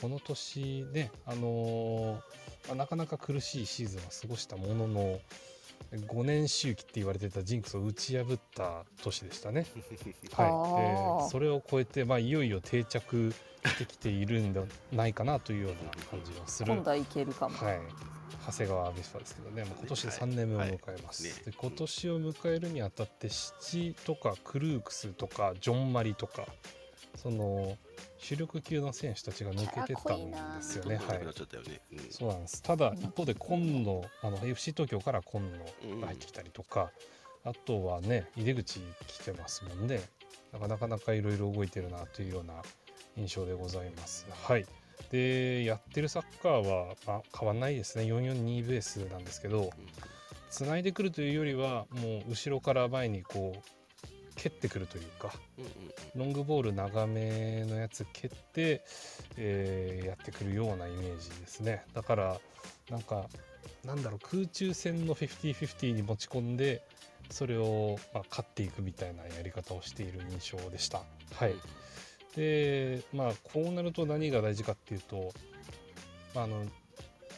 この年ねあのーまあなかなか苦しいシーズンは過ごしたものの5年周期って言われてたジンクスを打ち破った年でしたね。あ [laughs] はい、ーでそれを超えて、まあ、いよいよ定着してきているんじゃないかなというような感じがする、今度はいけるかも、はい、長谷川アビスパですけどね、もう今年で3年目を迎えます。はい。はいねで今年を迎えるにあたって、七とかクルークスとかジョンマリとか、その主力級の選手たちが抜けてたんですよね。はい。そうなんです。ただ一方で今野あの FC 東京から今野が入ってきたりとか、あとはね井出口来てますもんね。なかなかなかいろいろ動いてるなというような印象でございます。はい。でやってるサッカーは、まあ、変わんないですね。442ベースなんですけどつないでくるというよりはもう後ろから前にこう蹴ってくるというかうんうんロングボール長めのやつ蹴って、えーやってくるようなイメージですね。だからなんかなんだろう空中戦の50-50に持ち込んでそれを、まあ、勝っていくみたいなやり方をしている印象でした。はい。でまあこうなると何が大事かっていうとあの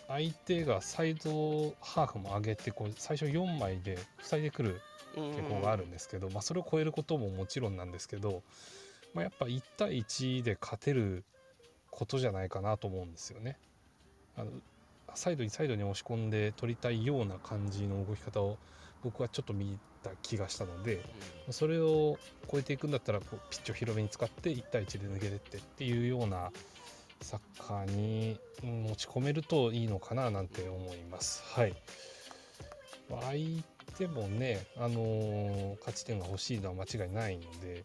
相手がサイドハーフも上げてこう最初4枚で塞いでくる傾向があるんですけど、まあ、それを超えることももちろんなんですけど、まあ、やっぱ1対1で勝てることじゃないかなと思うんですよね。あのサイドにサイドに押し込んで取りたいような感じの動き方を僕はちょっと見た気がしたのでそれを超えていくんだったらこうピッチを広めに使って1対1で抜けてってっていうようなサッカーに持ち込めるといいのかななんて思います。はい、相手もね、あのー、勝ち点が欲しいのは間違いないので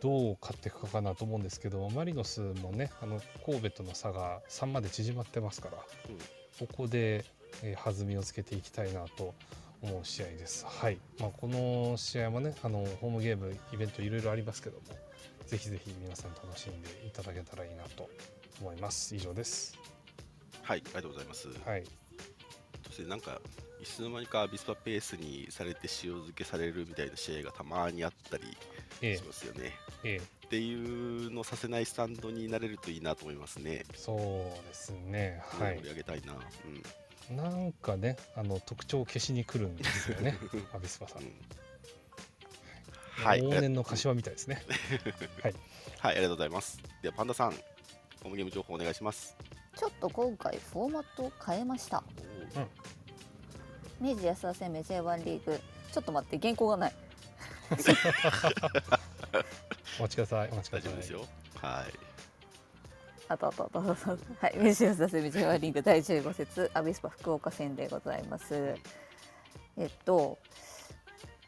どう勝っていくかかなと思うんですけどマリノスもねあの神戸との差が3まで縮まってますから、うん、ここで、えー、弾みをつけていきたいなと思う試合です。はいまあ、この試合もねあのホームゲームイベントいろいろありますけどもぜひぜひ皆さん楽しんでいただけたらいいなと思います。以上です。はい、ありがとうございます。はい。そしてなんかいつの間にかアビスパペースにされて塩漬けされるみたいな試合がたまにあったりしますよね。ええっていうのさせないスタンドになれるといいなと思いますね。そうですね。はい。盛り上げたいな。うん。なんかね、あの特徴を消しに来るんですよね。[laughs] アビスパさん。うんはい。往年の柏みたいですね。はい。はい、ありがとうございます。ではパンダさん、ホームゲーム情報お願いします。ちょっと今回フォーマットを変えました。うん。明治安田生命 J1 リーグ。ちょっと待って原稿がな [laughs] い。お待ちくださいお待ちください。ですよはい。あとあとあとあとはい。明治安田生命 J1 リーグ第15節。アビスパ福岡戦でございます。えっと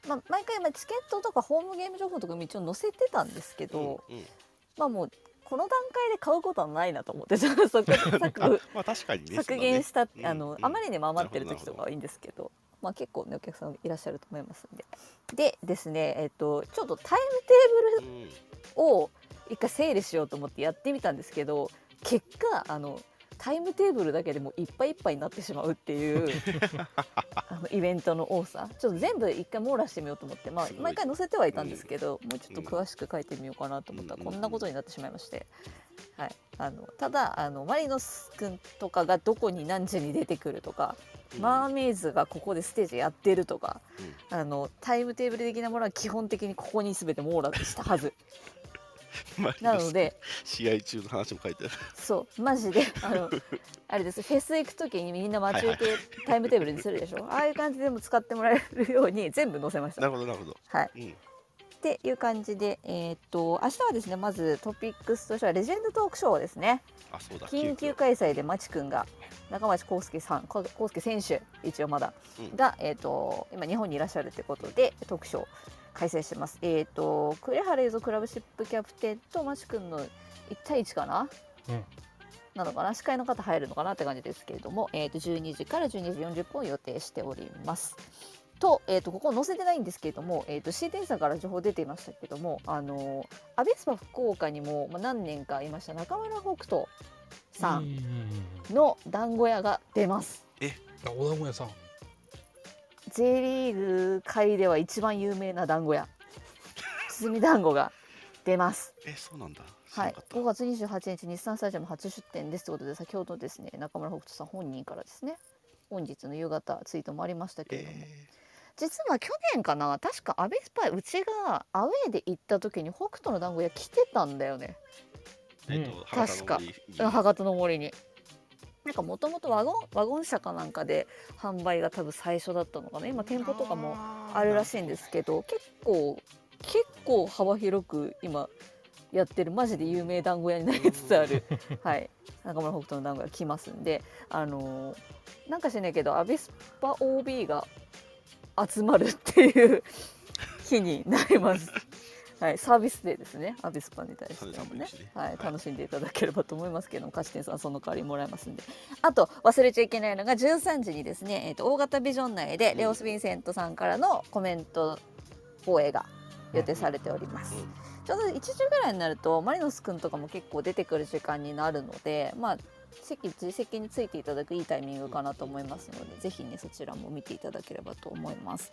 まあ、毎回チケットとかホームゲーム情報とかも一応載せてたんですけど、うんうん、まあもうこの段階で買うことはないなと思ってちょっと削まあ確かに、ね、削減した、ね、あの、うん、あまりにも余ってる時とかはいいんですけど。まあ、結構ねお客さんいらっしゃると思いますんで。でですねえっ、とちょっとタイムテーブルを一回整理しようと思ってやってみたんですけど結果あのタイムテーブルだけでもいっぱいいっぱいになってしまうっていう [laughs] あのイベントの多さ。ちょっと全部一回網羅してみようと思って、まあ、毎回載せてはいたんですけど、うん、もうちょっと詳しく書いてみようかなと思った。ら、こんなことになってしまいまして、はい、あのただあのマリノス君とかがどこに何時に出てくるとか、マーメイズがここでステージやってるとか、あのタイムテーブル的なものは基本的にここに全て網羅したはず。[laughs] [laughs] なので試合中の話も書いてある。そうマジで [laughs] あのあれです。フェス行く時にみんな待ち受けタイムテーブルにするでしょ、[laughs] ああいう感じでも使ってもらえるように全部載せました。なるほどなるほど。はい、うん、っていう感じでえー、っと明日はですねまずトピックスとしてはレジェンドトークショーですね。あそうだ緊急開催でまちくんが中町康介さん康介選手一応まだ、うん、が、えー、っと今日本にいらっしゃるってことでトークショー開催します。えっ、ー、と呉原映像クラブシップキャプテンとマシ君の1対1かな、うん、なのかな？司会の方入るのかなって感じですけれども、えー、と12時から12時40分を予定しております。と,、えー、とここ載せてないんですけれども、えー、と C 点差から情報出ていましたけどもあのアビスパ福岡にも、まあ、何年かいました中村北斗さんの団子屋が出ます。えお団子屋さん J リーグ界では一番有名な団子屋。[laughs] 包み団子が出ます。えそうなんだ。はい。5月28日日産スタジアム初出店ですということで先ほどですね中村北斗さん本人からですね本日の夕方ツイートもありましたけれども、えー、実は去年かな確かアベスパイうちがアウェーで行った時に北斗の団子屋来てたんだよね、うん、確か。博多の森になんかもともとワゴンワゴン車かなんかで販売が多分最初だったのかな。今店舗とかもあるらしいんですけど結構結構幅広く今やってる。マジで有名団子屋になりつつある、[laughs] はい、中村北斗の団子屋来ますんで。あのー、なんかしないけどアビスパ OB が集まるっていう日になります。はい、サービスデーですね、アビスパに対してもね、はい、楽しんでいただければと思いますけども、勝ち点さん、その代わりもらえますんで。あと、忘れちゃいけないのが、13時にですね、えーと、大型ビジョン内で、レオス・ヴィンセントさんからのコメント放映が予定されております。ちょうど1時ぐらいになると、マリノス君とかも結構出てくる時間になるので、まあ、席自席についていただくいいタイミングかなと思いますので、ぜひねそちらも見ていただければと思います。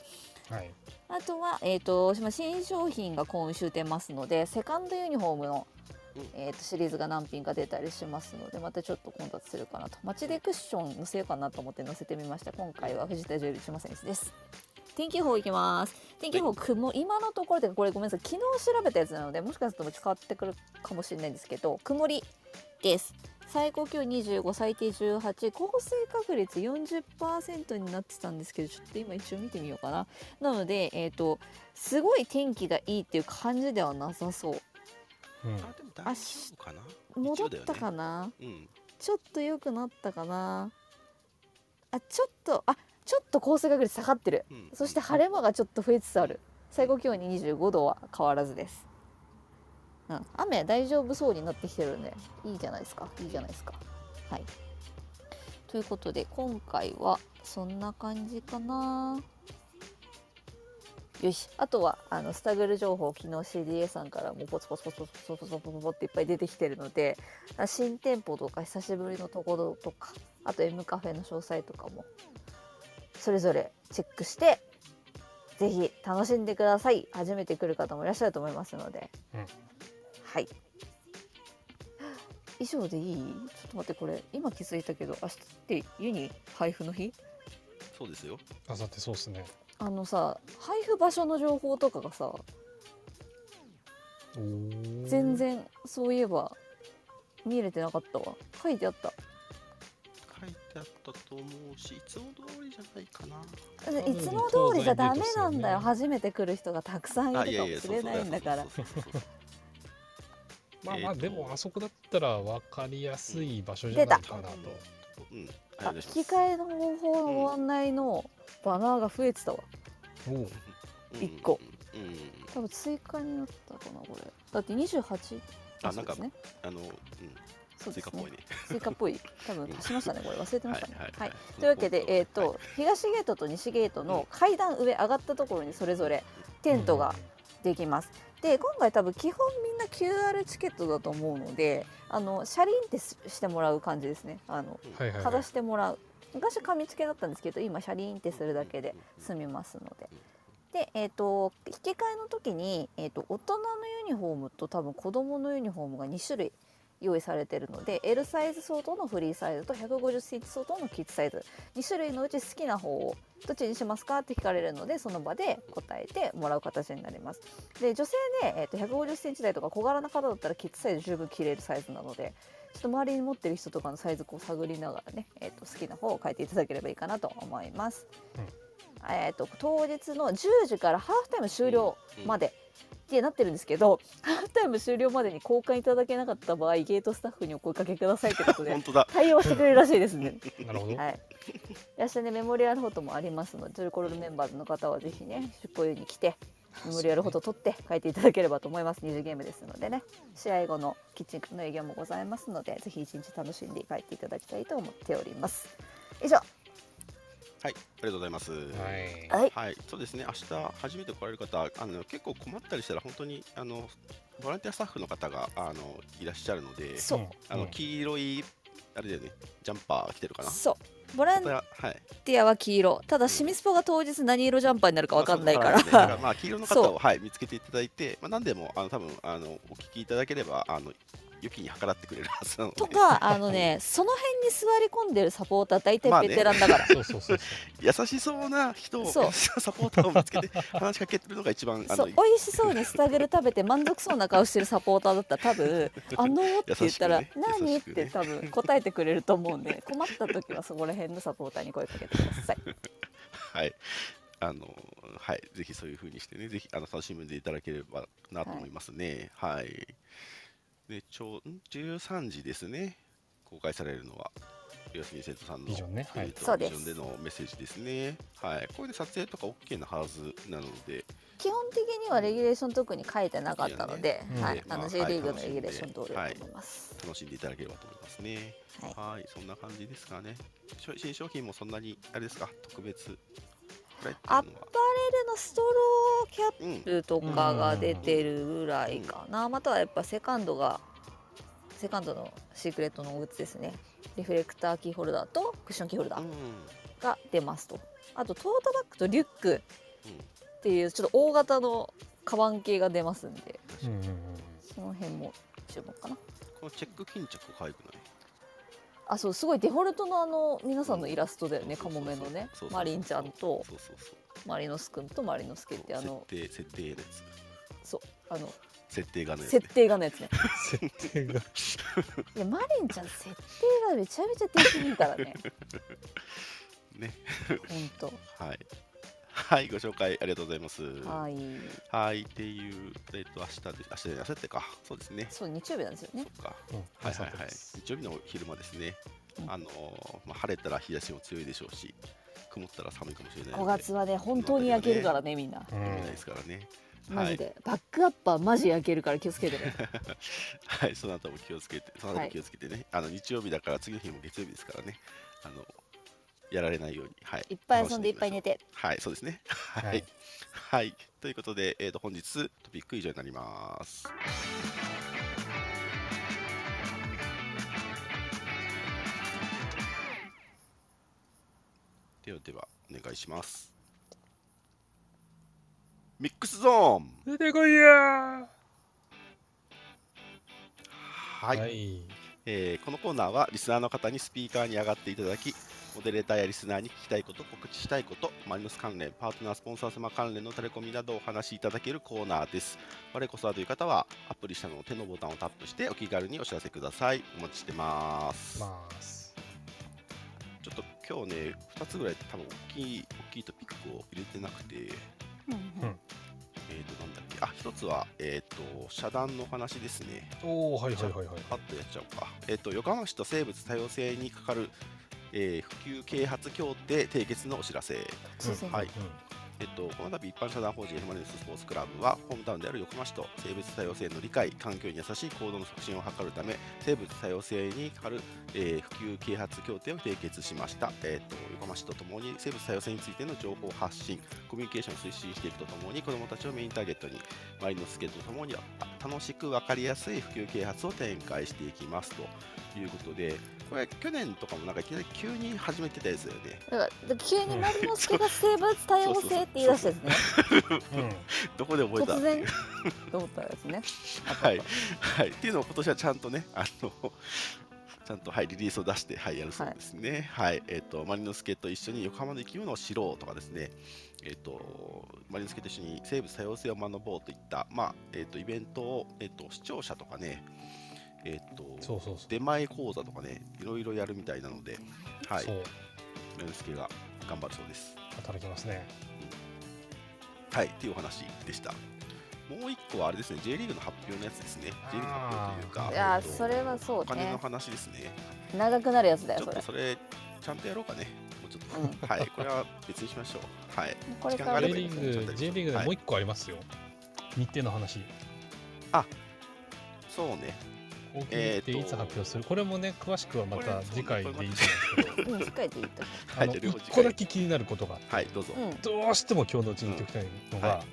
はい。あとは、えー、とまあ新商品が今週出ますのでセカンドユニフォームの、うん。えー、とシリーズが何品か出たりしますのでまたちょっと混雑するかなと。街でクッション載せようかなと思って載せてみました。今回は藤田ジュエル一馬選手です。天気予報いきます。天気予報雲今のところでこれごめんなさい。昨日調べたやつなのでもしかすると変わってくるかもしれないんですけど曇りです最高気温25最低18降水確率40%になってたんですけどちょっと今一応見てみようかな。なのでえっ、とすごい天気がいいっていう感じではなさそう。うん。あでも大丈夫かな？戻ったかな、うん。ちょっと良くなったかな？あちょっとあちょっと降水確率下がってる。うん。そして晴れ間がちょっと増えつつある。最高気温に25度は変わらずです、うん、雨大丈夫そうになってきてるんでいいじゃないですか。いいじゃないですか。はい。ということで今回はそんな感じかな。よし。あとはあのスタグル情報昨日 CDA さんからもポツポツポツポツポツポツポツっていっぱい出てきてるので新店舗とか久しぶりのところとかあと M カフェの詳細とかもそれぞれチェックしてぜひ楽しんでください。初めて来る方もいらっしゃると思いますので、うん。はい。以上でいい？ちょっと待ってこれ今気づいたけど明日ってユニ配布の日？そうですよ。あさってそうっすね。あのさ配布場所の情報とかがさ全然そういえば見れてなかったわ。書いてあった。書いてあったと思うしいつも通りじゃないかな。いつも通りじゃダメなんだよ、初めて来る人がたくさんいるかもしれないんだからまあまあでもあそこだったら分かりやすい場所じゃないかなと。引き換えの方法のご案内のバナーが増えてたわ。うん。一個。うん。うん多分追加になったかなこれ。だって28あなんかね。あのうん。そうですね。追加っぽいね。追加っぽい。多分足しましたねこれ。忘れてましたね。はいはいというわけで、えー、と東ゲートと西ゲートの階段上上がったところにそれぞれテントができます。で今回多分基本みんな QR チケットだと思うのであの車輪ってししてもらう感じですね。あのはいはい、かざはい、してもらう。昔紙付けだったんですけど今車輪ってするだけで済みますので。で、えー、と引き換えの時に、えー、と大人のユニフォームと多分子供のユニフォームが2種類用意されてるので L サイズ相当のフリーサイズと150センチ相当のキッズサイズ2種類のうち好きな方をどっちにしますかって聞かれるのでその場で答えてもらう形になります。で女性で、えー、と150センチ台とか小柄な方だったらキッズサイズ十分着れるサイズなのでちょっと周りに持ってる人とかのサイズこう探りながらね、えー、と好きな方を変えていただければいいかなと思います、えー、と当日の10時からハーフタイム終了まで、ってなってるんですけどハーフタイム終了までに交換いただけなかった場合ゲートスタッフにお声かけくださいということで本当だ対応してくれるらしいですね。[laughs] なるほど、はい。明日ねメモリアルフォトもありますので、トルコロールメンバーズの方はぜひね出向に来てメモリアルフォト取って書いていただければと思います。二次ゲームですのでね、試合後のキッチンの営業もございますので、ぜひ一日楽しんで帰っていただきたいと思っております。以上。はい、ありがとうございます。はいはい。はい、そうですね。明日初めて来られる方、あの結構困ったりしたら本当にあのボランティアスタッフの方があのいらっしゃるので、そう、んあのん黄色いあれだよね、ジャンパー着てるかな？そう。ボランテ。ィアは黄色。ただシミスポが当日何色ジャンパーになるかわかんないから。まあねまあ黄色の方を [laughs] はい見つけていただいて、まあ何でもあの多分あのお聞きいただければあの良きに計らってくれるはずなのでと、かあのね [laughs] その辺に座り込んでるサポーター大体ベテランだから。[laughs] そうそうそうそう優しそうな人をそう [laughs] サポーターを見つけて話しかけてるのが一番あのそう美味しそうにスタグル食べて満足そうな顔してるサポーターだったら多分「あのー」って言ったら「優しくね何?」っ優しくねて多分答えてくれると思うんで困った時はそこら辺のサポーターに声かけてください。はい。あのはい、ぜひそういう風にしてね、ぜひあの楽しんでいただければなと思いますね。はい。で、ちょうん13時ですね。公開されるのは。岩澄生徒さんのビジョンねはいですビジョンでのメッセージですね。はい。これで撮影とか OK なはずなので、基本的にはレギュレーション特に書いてなかったので、うんはい、J リーグのはいレギュレーション通りだと思います。楽しんでいただければと思いますね。はいはい。そんな感じですかね。新商品もそんなに、あれですか、特別。アッパレルのストローキャッうん。プとかが出てるぐらいかな、またはやっぱセカンドがセカンドのシークレットのグッズですね。リフレクターキーホルダーとクッションキーホルダーうん。が出ますと。あとトートバッグとリュックっていうちょっと大型のカバン系が出ますんで。その辺も注目かな。このチェック巾着可愛くない？あそうすごいデフォルトのあの皆さんのイラストだよね、うんカモメのね。マリンちゃんと。マリノスくんとマリノスケってあの。設定設定のやつ。そうあの。設定画のやつ、ね、設定がのやつね。設定がいやマリンちゃん設定がめちゃめちゃできるからね。[laughs] ね。ほんと。はいはいご紹介ありがとうございます。はい。はいっていうえっと明日で明日で明後日か。そうですね。そう日曜日なんですよね。そっか。うんはいはいはい。日です。日曜日の昼間ですね、うん。あのーまあ、晴れたら日差しも強いでしょうし曇ったら寒いかもしれない5ので。月はね本当に焼けるからねみんな。うん。飲めないですからね、マジで、バックアッパーマジ焼けるから気をつけてね。[laughs] はい、その後も気をつけて、その後も気をつけてね、あの日曜日だから次の日も月曜日ですからね、あのやられないように、はい、いっぱい遊んでいっぱい寝て。てはい、そうですね。ははいい、はい、ということで、えー、と本日トピック以上になります。ではではお願いします。ミックスゾーン。出てこいやはい、はいえーこのコーナーはリスナーの方にスピーカーに上がっていただきモデレーターやリスナーに聞きたいこと告知したいことマリノス関連パートナースポンサー様関連のタレコミなどをお話しいただけるコーナーです。我こそはという方はアプリ下の手のボタンをタップしてお気軽にお知らせください。お待ちしてます、ます。ちょっと今日ね2つぐらい多分大きい大きいトピックを入れてなくて。うんえーとなんだっけ。あ一つはえっ、と遮断の話ですね。おおはいはいはいはいパッとやっちゃおうか。えっ、と、横浜市と生物多様性にかかる、えー普及啓発協定締結のお知らせ。はいえっ、と、この度一般社団法人エルマネススポーツクラブは、ホームタウンである横浜市と生物多様性の理解、環境に優しい行動の促進を図るため、生物多様性にかかる、えー普及啓発協定を締結しました。えっ、と、横浜市とともに生物多様性についての情報発信、コミュニケーションを推進していくとともに、子どもたちをメインターゲットに、マリノスケとともにあ楽しく分かりやすい普及啓発を展開していきますと。いうことで、これ、去年とかもなんかいきなり急に始めてたやつだよね。だから急にマリノスケが生物多様性って言い出したやつね。うん。どこで覚えた？突然と思ったやつね。[laughs] はい、はい、っていうのを今年はちゃんとね、あのちゃんと、はい、リリースを出して、はい、やるそうですね。はい、えっ、と、マリノスケと一緒に横浜の生き物を知ろうとかですね、えっ、と、マリノスケと一緒に生物多様性を学ぼうといった、まあ、えっ、と、イベントを、えっ、と、視聴者とかね、えっ、と、そうそうそう。出前講座とかね、いろいろやるみたいなので、はい、マリノスケが頑張るそうです。働きますね。はい、っていうお話でした。もう一個はあれですね、J リーグの発表のやつですね。J リーグの発表というか、いやえっとそれはそうお金のね話ですね。長くなるやつだちょっよそれとそれ、ちゃんとやろうかね。もうちょっと。うん。はい、これは別にしましょう。はい。これから。J リーグ J リーグでもう一個ありますよ。日程の話。そうね。大きいつ発表する？これもね詳しくはまた次回でいいと思うんですけど。うん次回で言ったあのはいじゃあ両方一個だけ気になることがはい、どうぞ。うん。どうしても今日のうちに言っておきたいのが、うんは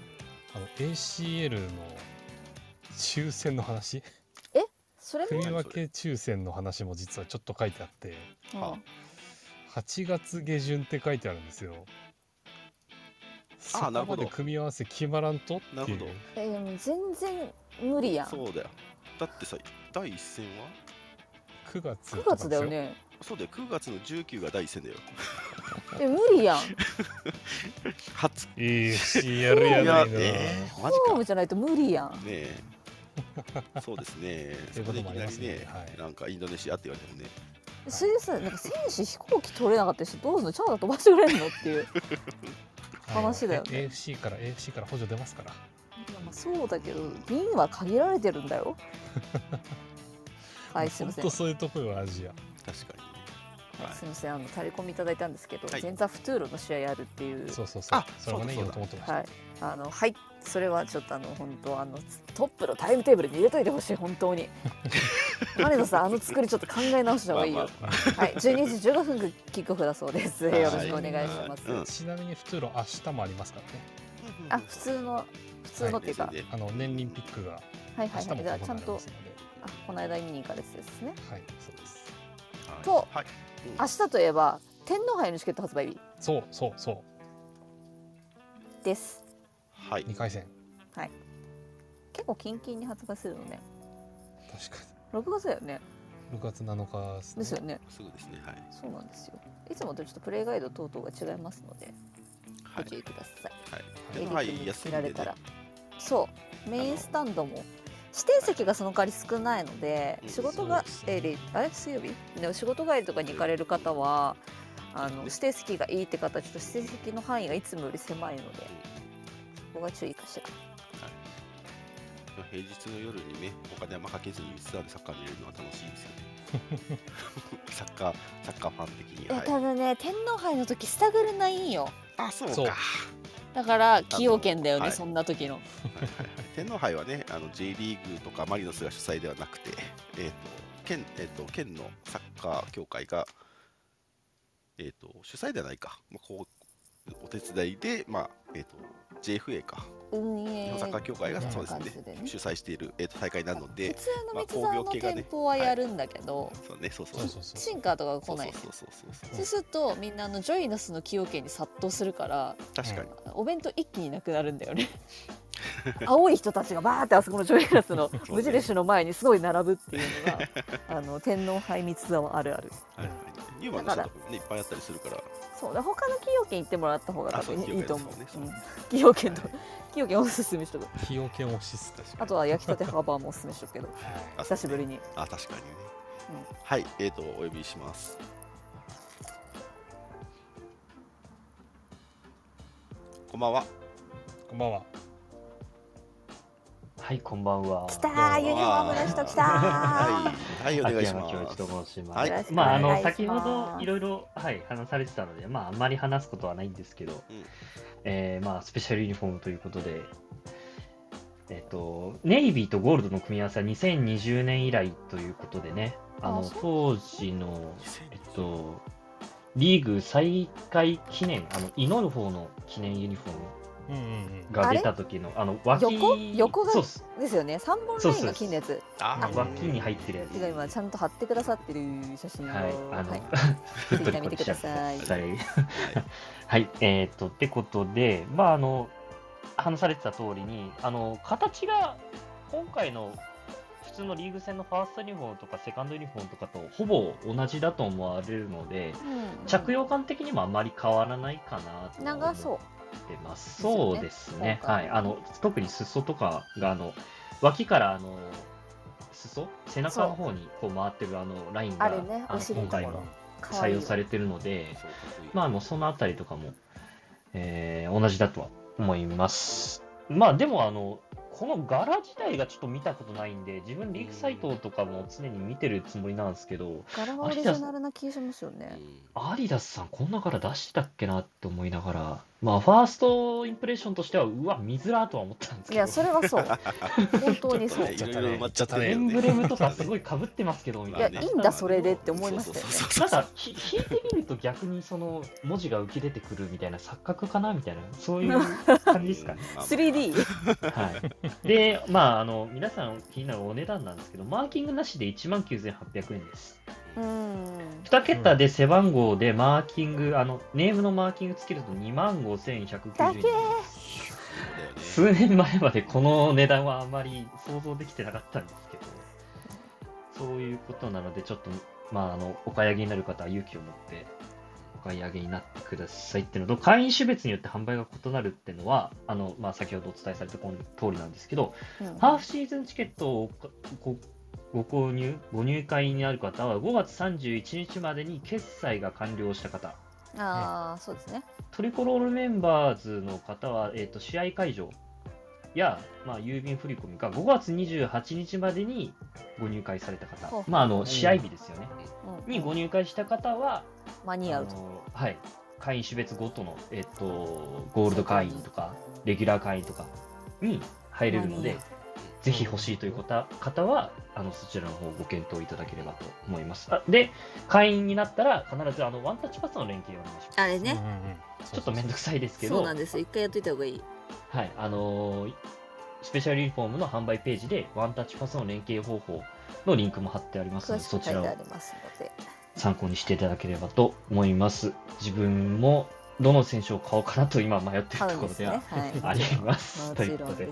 あの ACL の抽選の話？それも？組み分け抽選の話も実はちょっと書いてあって。うん。は8月下旬って書いてあるんですよ。そこなるほど。まで組み合わせ決まらんとっていう。なるほど。えでも全然無理やん。そうだよ。だってさ、第一戦は？9月9月だよね。そうだよ、9月の19が第一戦だよ。え無理やん。[laughs] 初。ACL やないの、えーマジか。ホームじゃないと無理やん。ねえ。そうですね。[laughs] そこでいきなりね、はい。なんかインドネシアって言われてもね。それでさなんか選手飛行機取れなかったしどうすんのチャーター飛ばしてくれんのっていう話だよね。AFC から AFC から補助出ますから。いやまあそうだけど便は限られてるんだよ。[laughs] はいすいません。本当そういうとこよアジア。確かにすみませんあのタレコミいただいたんですけど、はい。前座フトゥーロの試合あるっていう。そうそうそう。あそれもねそうだ言おうと思ってました、はい。あのはい。それはちょっとあの本当あのトップのタイムテーブルに入れといてほしい本当に。マリノさんあの作りちょっと考え直した方がいいよ、まあはい。12時15分キックオフだそうです。よはい。ろしくお願いします、うん。ちなみに普通の明日もありますからね。あ普通の普通のっていうか、はい。あの年輪ピックがはい、はいはい。じゃあちゃんとあこの間見に行かれてたですね。はいそうです。はい。とはい。うん明日といえば天皇杯のチケット発売日。そうそうそです。はい。う2回戦。結構キンキンに発売するのね。確か6月だよね。に6月7日ですね。ですよね。すぐですね。はい。そうなんですよ。いつもとちょっとプレイガイド等々が違いますのではい。ご注意ください、はい。エリ天皇杯ックに安いんでね。見られたら。そう。メインスタンドも指定席がその代わり少ないのでうん。仕事がえりあれ？水曜日？でも仕事帰りとかに行かれる方はあの指定席がいいって方はちょっと指定席の範囲がいつもより狭いのでそこが注意かしら。平日の夜にねお金あんまかけずにツアーでサッカー見れるのは楽しいですよね。[laughs] サッカーサッカーファン的にえは。いただね天皇杯の時スタグルないんよ。あそうか。そうだから崎陽軒だよね、はい。そんな時の。はいはいはい。天皇杯はね、あの J リーグとかマリノスが主催ではなくて、えーと県えー、と県のサッカー協会が、えー、と主催ではないか、まあ、こうお手伝いで、まあえー、と JFA か、運営日本サッカー協会がそうですねね。主催している、えー、と大会なの普で、通のまあ三沢の店舗はやるんだけど、そうね、そうそう。そうそうそう。シンカーとかがそう来ない。そうそうそうそうそう。するとみんなあのジョイナスの崎陽軒に殺到するから確かに、お弁当一気になくなるんだよね。[laughs] 青い人たちがバーってあそこのジョイナスの [laughs] 無印の前にすごい並ぶっていうのがあの天皇杯三沢あるある。はいはいニューマンの人とかもね、いっぱいあったりするから、そうで他の企業券行ってもらった方がいいと思う。企業券と企業券おすすめしとく。日よけもしすあとは焼きたてハーバーもおすすめしとくけど。あ久しぶりに。あ、確かにね。はい、えっ、と、お呼びします。こんばんは。こんばんははい、こんばんは。来たーユニフォームの人来たーはい、はい、お願いし秋ます山恭一。と申します。はいまあ、あの先ほどいろいろ、はい、話されてたので、まあ、あんまり話すことはないんですけど、うんえーまあ、スペシャルユニフォームということで、えっと、ネイビーとゴールドの組み合わせは2020年以来ということでね、あの当時の、えっと、リーグ再開記念、あの祈る方の記念ユニフォームが出た時の、あの脇横？横が？ですよね。三本ラインが金のやつ。ああ脇に入ってるやつ。今ちゃんと貼ってくださってる写真を。はい、あの、はい。ツイッター見てください。はい。[laughs] はい、えーっと、ってことで、まあ、あの、話されてた通りに、あの、形が、今回の普通のリーグ戦のファーストユニフォームとかセカンドユニフォームとかとほぼ同じだと思われるので、うん着用感的にもあまり変わらないかなと長そうってます。そうですね。はい。あの、特に裾とかが、あの、脇から、あの、裾背中の方にこう回ってるあのラインが、ねあの今回も採用されてるので、まあ、あのそのあたりとかも、えー同じだとは思います。まあでもあの、この柄自体がちょっと見たことないんで、自分リークサイトとかも常に見てるつもりなんですけど、柄がオリジナルな気がしますよねアディダスさんこんな柄出してたっけなって思いながら、まあファーストインプレッションとしては、うわ、見づらーとは思ったんですけど、いやそれはそう。[laughs] 本当にそう。ちょっとねいろいろ埋まっちゃったエねンブレムとかすごい被ってますけど、みいやたいな。いいんだそれでって思いましたよ。ねなんかひ引いてみると逆にその文字が浮き出てくるみたいな錯覚かなみたいなそういう [laughs] 感じですかね。まあ 3D はい、で、まああの、皆さん気になるお値段なんですけど、マーキングなしで1万9800円です。うん2桁で背番号でマーキング、あのネームのマーキングつけると2万5190だけ円数年前までこの値段はあまり想像できてなかったんですけど、そういうことなので、ちょっと、まあ、あのお買い上げになる方は勇気を持ってお買い上げになってくださいっていうのと、会員種別によって販売が異なるっていうのは、あのまあ、先ほどお伝えされた通りなんですけど、うん。ハーフシーズンチケットをごご購入、ご入会になる方は5月31日までに決済が完了した方、ああそうですね。トリコロールメンバーズの方は、えー、と試合会場や、まあ、郵便振込が5月28日までにご入会された方。まあ、あの試合日ですよね、うん。にご入会した方は、間に合うと。はい、会員種別ごとの、えっとゴールド会員とか、レギュラー会員とかに入れるのでぜひ欲しいという方方はあのそちらの方ご検討いただければと思います。あで、会員になったら必ずあのワンタッチパスの連携をお願いします。あれねちょっとめんどくさいですけど、そうなんですよ一回やっといた方がいいはい、あのースペシャルユニフォームの販売ページで、ワンタッチパスの連携方法のリンクも貼ってありますので、そちらをありますので。参考にしていただければと思います。自分もどの選手を買おうかなと今迷っているところではあります。[laughs] もということで。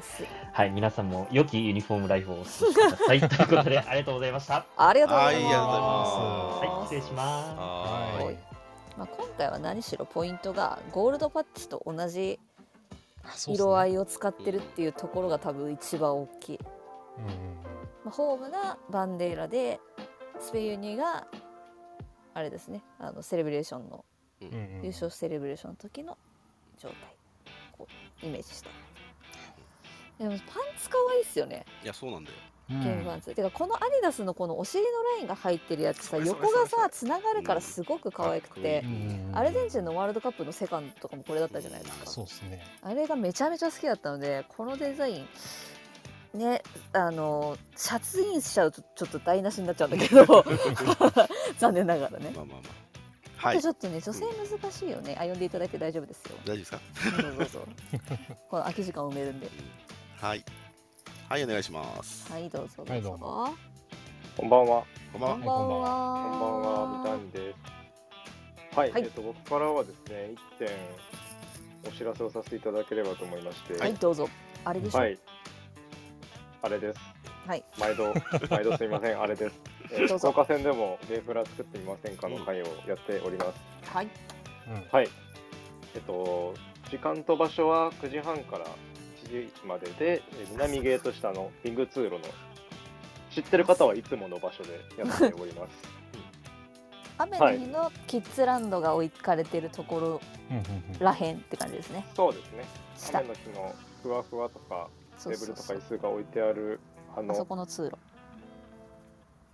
はい、皆さんも良きユニフォームライフをお過ごしください。ということで、ありがとうございました。ありがとうございます。はい失礼します。はーい。まあ、今回は何しろポイントがゴールドパッチと同じ色合いを使ってるっていうところが多分一番大きい。うんうんうんまあ、ホームがバンデーラでスペユニがあれですねあのセレブレーションのうんうん。優勝セレブレーションの時の状態。こうイメージした。でもパンツ可愛いっすよね。いや、そうなんだよ。ゲームパンツ、てかこのアディダスのこのお尻のラインが入ってるやつさ横がさつながるからすごく可愛くてう、うんうんうんアルゼンチンのワールドカップのセカンドとかもこれだったじゃないですか。そうですねあれがめちゃめちゃ好きだったのでこのデザインねあのシャツインしちゃうとちょっと台無しになっちゃうんだけど。[laughs] [laughs] 残念ながらね、まあまあまあ。はいち。ょっとね女性難しいよねあ呼んでいただいて大丈夫ですよ大丈夫ですか？どうぞ [laughs] この空き時間を埋めるんではい。はい、お願いします。はいどうぞどうぞ、はいどうもこんばんは。こんばんは。こんばんはこんばんは。三谷です。はい、はいえっと僕からはですね、一点お知らせをさせていただければと思いまして、はいどうぞあれでしょはいあれです。はい毎度毎度すみません、あれです。福岡戦でもゲーフラ作ってみませんかの会をやっております。はいうんはい。えっと時間と場所は9時半から7時までで、えー南ゲート下のリング通路の知ってる方はいつもの場所でやっております。[laughs] 雨の日のキッズランドが置かれてるところらへんって感じですねそうですね。下雨の日のふわふわとかテーブルとか椅子が置いてあるああそのこの通路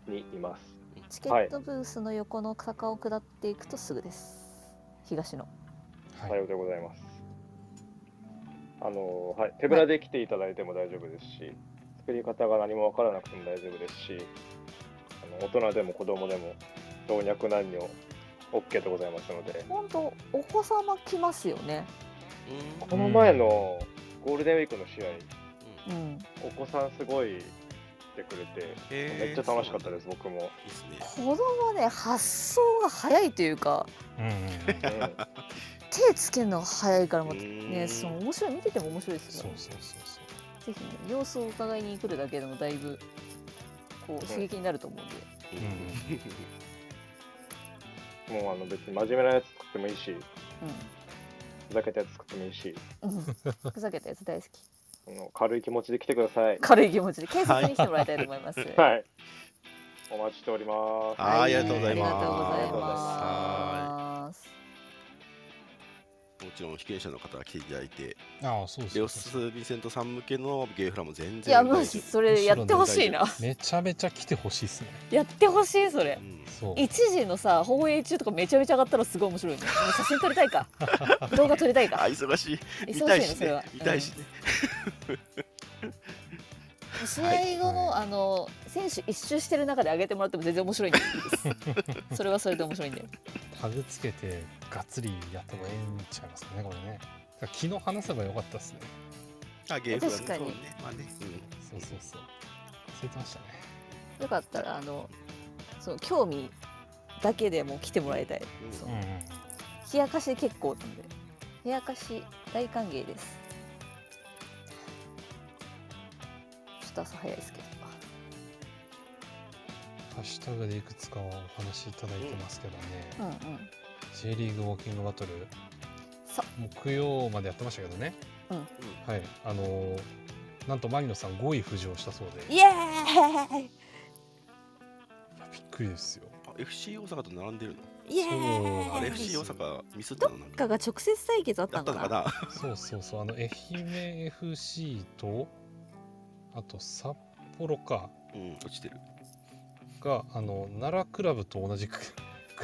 にいます。チケットブースの横の坂を下っていくとすぐです。東の。はい。さようでございます。あのはい。手ぶらで来ていただいても大丈夫ですし、作り方が何もわからなくても大丈夫ですし、あの大人でも子供でも老若男女 OK でございますので、本当お子様来ますよね。うん。この前のゴールデンウィークの試合、うん。お子さんすごい来てくれて、めっちゃ楽しかったです、僕も。子供ね発想が早いというかうんうんうん。うん。手つけるのが早いからまたうん。ねその面白い見てても面白いですよそうそうそうそう。ぜひね様子を伺いに来るだけでもだいぶこう刺激になると思うんで、もうあの別に真面目なやつ作ってもいいし、ふざけたやつ作ってもいいし、うんうん、ふざけたやつ大好きあの軽い気持ちで来てください。軽い気持ちで警察に来てもらいたいと思います、はい。お待ちしております。はいありがとうございますありがとうございますもちろん被験者の方が来ていただいて、ああそうレオそうそうス・ヴィンセントさん向けのゲイフラも全いやマ然大丈ジそれやってほしいな。めちゃめちゃ来てほしいっすね。やってほしいそれ。夫。うん。そう。一時のさ放映中とかめちゃめちゃ上がったらすごい面白いね。[laughs] もう写真撮りたいか。動画撮りたいあ、か忙しい。見忙しいねそれは。見たいしね。うん試合後の、あの選手一周してる中で上げてもらっても全然面白いんで。いいですそれはそれで面白いんでタグつけてがっつりやってもええんちゃいますかねこれね。昨日話せばよかったっすね。あ、ゲイフラね。確かに。そうね。まあね。そうそうそう。忘れてましたね。よかったらあのその興味だけでも来てもらいたい、うんそう。うんうん。冷やかし結構なんで。冷やかし大歓迎ですちょっと朝早いですけどハッシュタグでいくつかはお話しいただいてますけどね、うんうん。J リーグウォーキングバトル。さ木曜までやってましたけどね、うん。はい。あのーなんとマリノさん5位浮上したそうで。いイエーイ！やびっくりですよ。あ FC 大阪と並んでるの？イエそう。ーイあれ FC 大阪ミスったの？なんか。かが直接対決あっだたのかな？ったのかな？そうそうそう。あの愛媛 FC とあと札幌か。うん、落ちてる。があの奈良クラブと同じく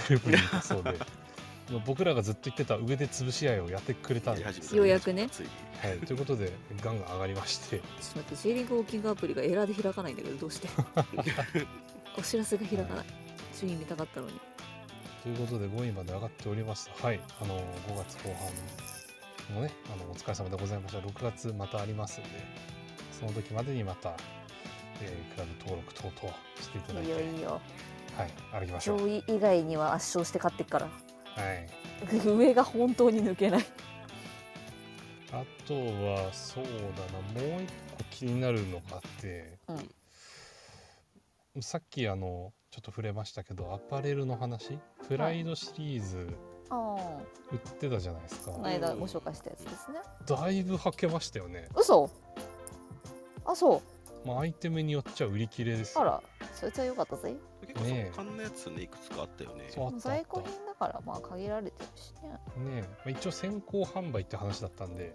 グループにいたそうで。[laughs] まあ僕らがずっと言ってた上で潰し合いをやってくれたんです。ようやくね。ついに。はい、ということでガンガン上がりまして。ちょっと待って J リーグウォーキングアプリがエラーで開かないんだけどどうして？[laughs] お知らせが開かない。順位見たかったのに。ということで5位まで上がっております。はいあの5月後半もねあのお疲れ様でございました。6月またありますんでその時までにまた、えークラブ登録等々していただいていいよいいよ。はい歩きましょう。上位以外には圧勝して勝ってっから。はい。[laughs] 上が本当に抜けない。あとはそうだなもう一個気になるのがあって、さっきあのちょっと触れましたけどアパレルの話プライドシリーズあ売ってたじゃないですか、あこの間ご紹介したやつですね。だいぶはけましたよね、嘘あそう。まあ、アイテムによっちゃ売り切れですよ。あらそいつは良かったぜ。結構ねえ。速乾のやつね、いくつかあったよね。そうあったあっ在庫品だからまあ限られてるしね。たねえ。まあ一応先行販売って話だったんで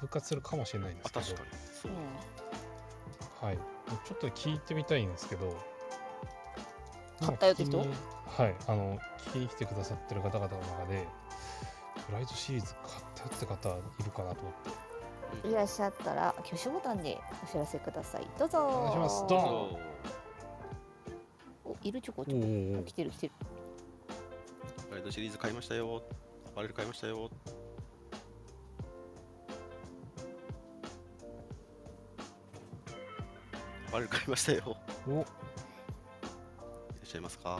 復活するかもしれないんであ、すけど。確かに。そう。う。はい。ちょっと聞いてみたいんですけど。買ったよって人今聞きにはい。あの聞きに来てくださってる方々の中でプライドシリーズ買ったよって方いるかなと思って。んいらっしゃったら挙手ボタンでお知らせください。どうぞ。お願いします。どうそおいるちょこちおょこー来てる来てる。う。プライドシリーズ買いましたよ。アパレル買いましたよ。アパレル買いましたよ。いらおっしゃいますか？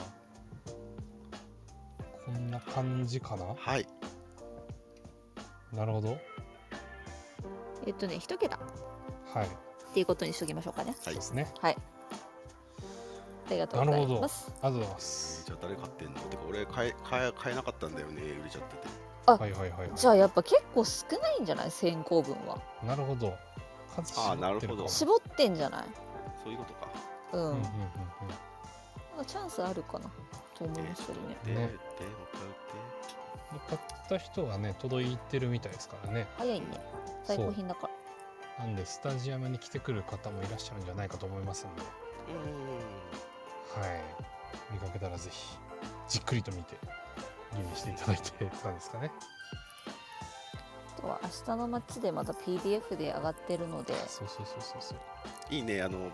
こんな感じかな？はい。なるほどえっとね一桁。っはい。ていうことにしときましょうかね。そうですね。はい。ありがとうございます。ありがとうございます。じゃあ誰買ってんの？てか俺買え買え買えなかったんだよね。売れちゃってて。あはいはいはいはい。じゃあやっぱ結構少ないんじゃない？先行分は。なるほど。数あーなるほど絞ってるかも絞ってんじゃない？そういうことか。うん、うんうんうんうん。なんかチャンスあるかな。と思いますけどね。で、で。で買った人がね届いてるみたいですからね。早いね在庫品だから。なんでスタジアムに来てくる方もいらっしゃるんじゃないかと思いますんで。うはい。見かけたらぜひじっくりと見て吟味していただいてって感じですかね。あとは明日の街でまた PDF で上がってるので。そうそうそうそうそう。いいね。あの、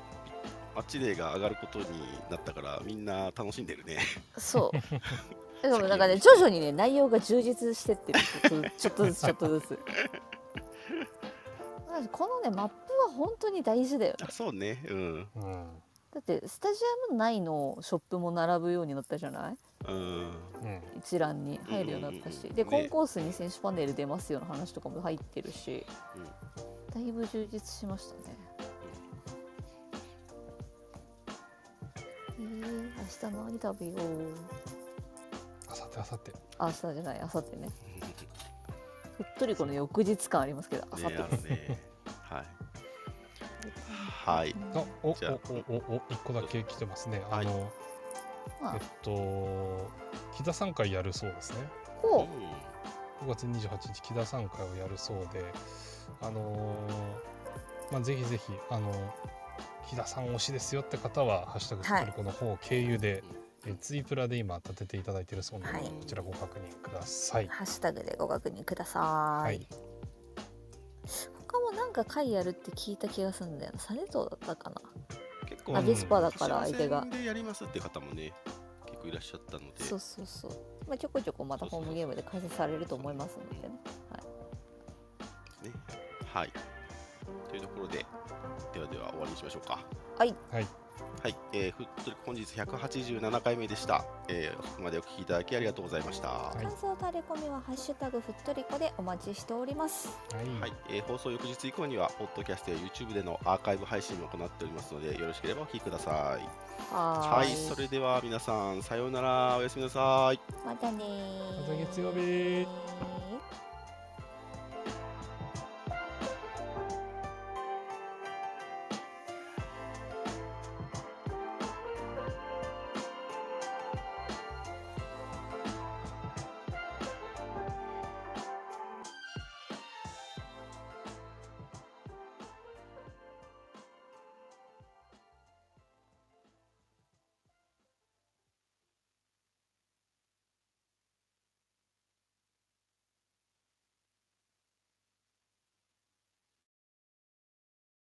マッチデーが上がることになったから、みんな楽しんでるね。そう。[laughs] でもなんかね徐々にね内容が充実してってる。ちょっとずつちょっとずつねマップは本当に大事だよね。あ、そうね。うん。うんだってスタジアム内のショップも並ぶようになったじゃない？うん。うん一覧に入るようになったし、でうんね。コンコースに選手パネル出ますよの話とかも入ってるし、だいぶ充実しましたね。えー、明日何食べよう？あさってあさってあ明日じゃない明後日ね。ふっとりこの翌日感ありますけど明後ね、日あのね。はい。はい。あおおおおお一個だけ来てますね、はい。あのまあ。えっと木田3回やるそうですね。こ5月28日木田3回をやるそうであのーまあぜひぜひあの木田さん推しですよって方は「ハッシュタグふっとりこ」の方経由で、えツイプラで今立てていただいているそうなので、はい。こちらご確認ください。ハッシュタグでご確認くださ。はい。い他もなんか会やるって聞いた気がするんだよな。サネトだったかな。結構アビスパだから相手がでやりますって方もね、結構いらっしゃったので。そうそうそう。まあちょこちょこまたホームゲームで開催されると思いますのでね。ね。はい。というところで、ではでは終わりにしましょうか。はい。はいはい。えー、ふっとり本日187回目でした。えー、ここまでお聞きいただきありがとうございました。はい感想タレコミはハッシュタグふっとりこでお待ちしております。はい、はい、えー放送翌日以降には、ポッドキャストや YouTube でのアーカイブ配信も行っておりますので、よろしければお聞きください。はい、それでは皆さん、さようなら、おやすみなさい。またねーまた月曜日ー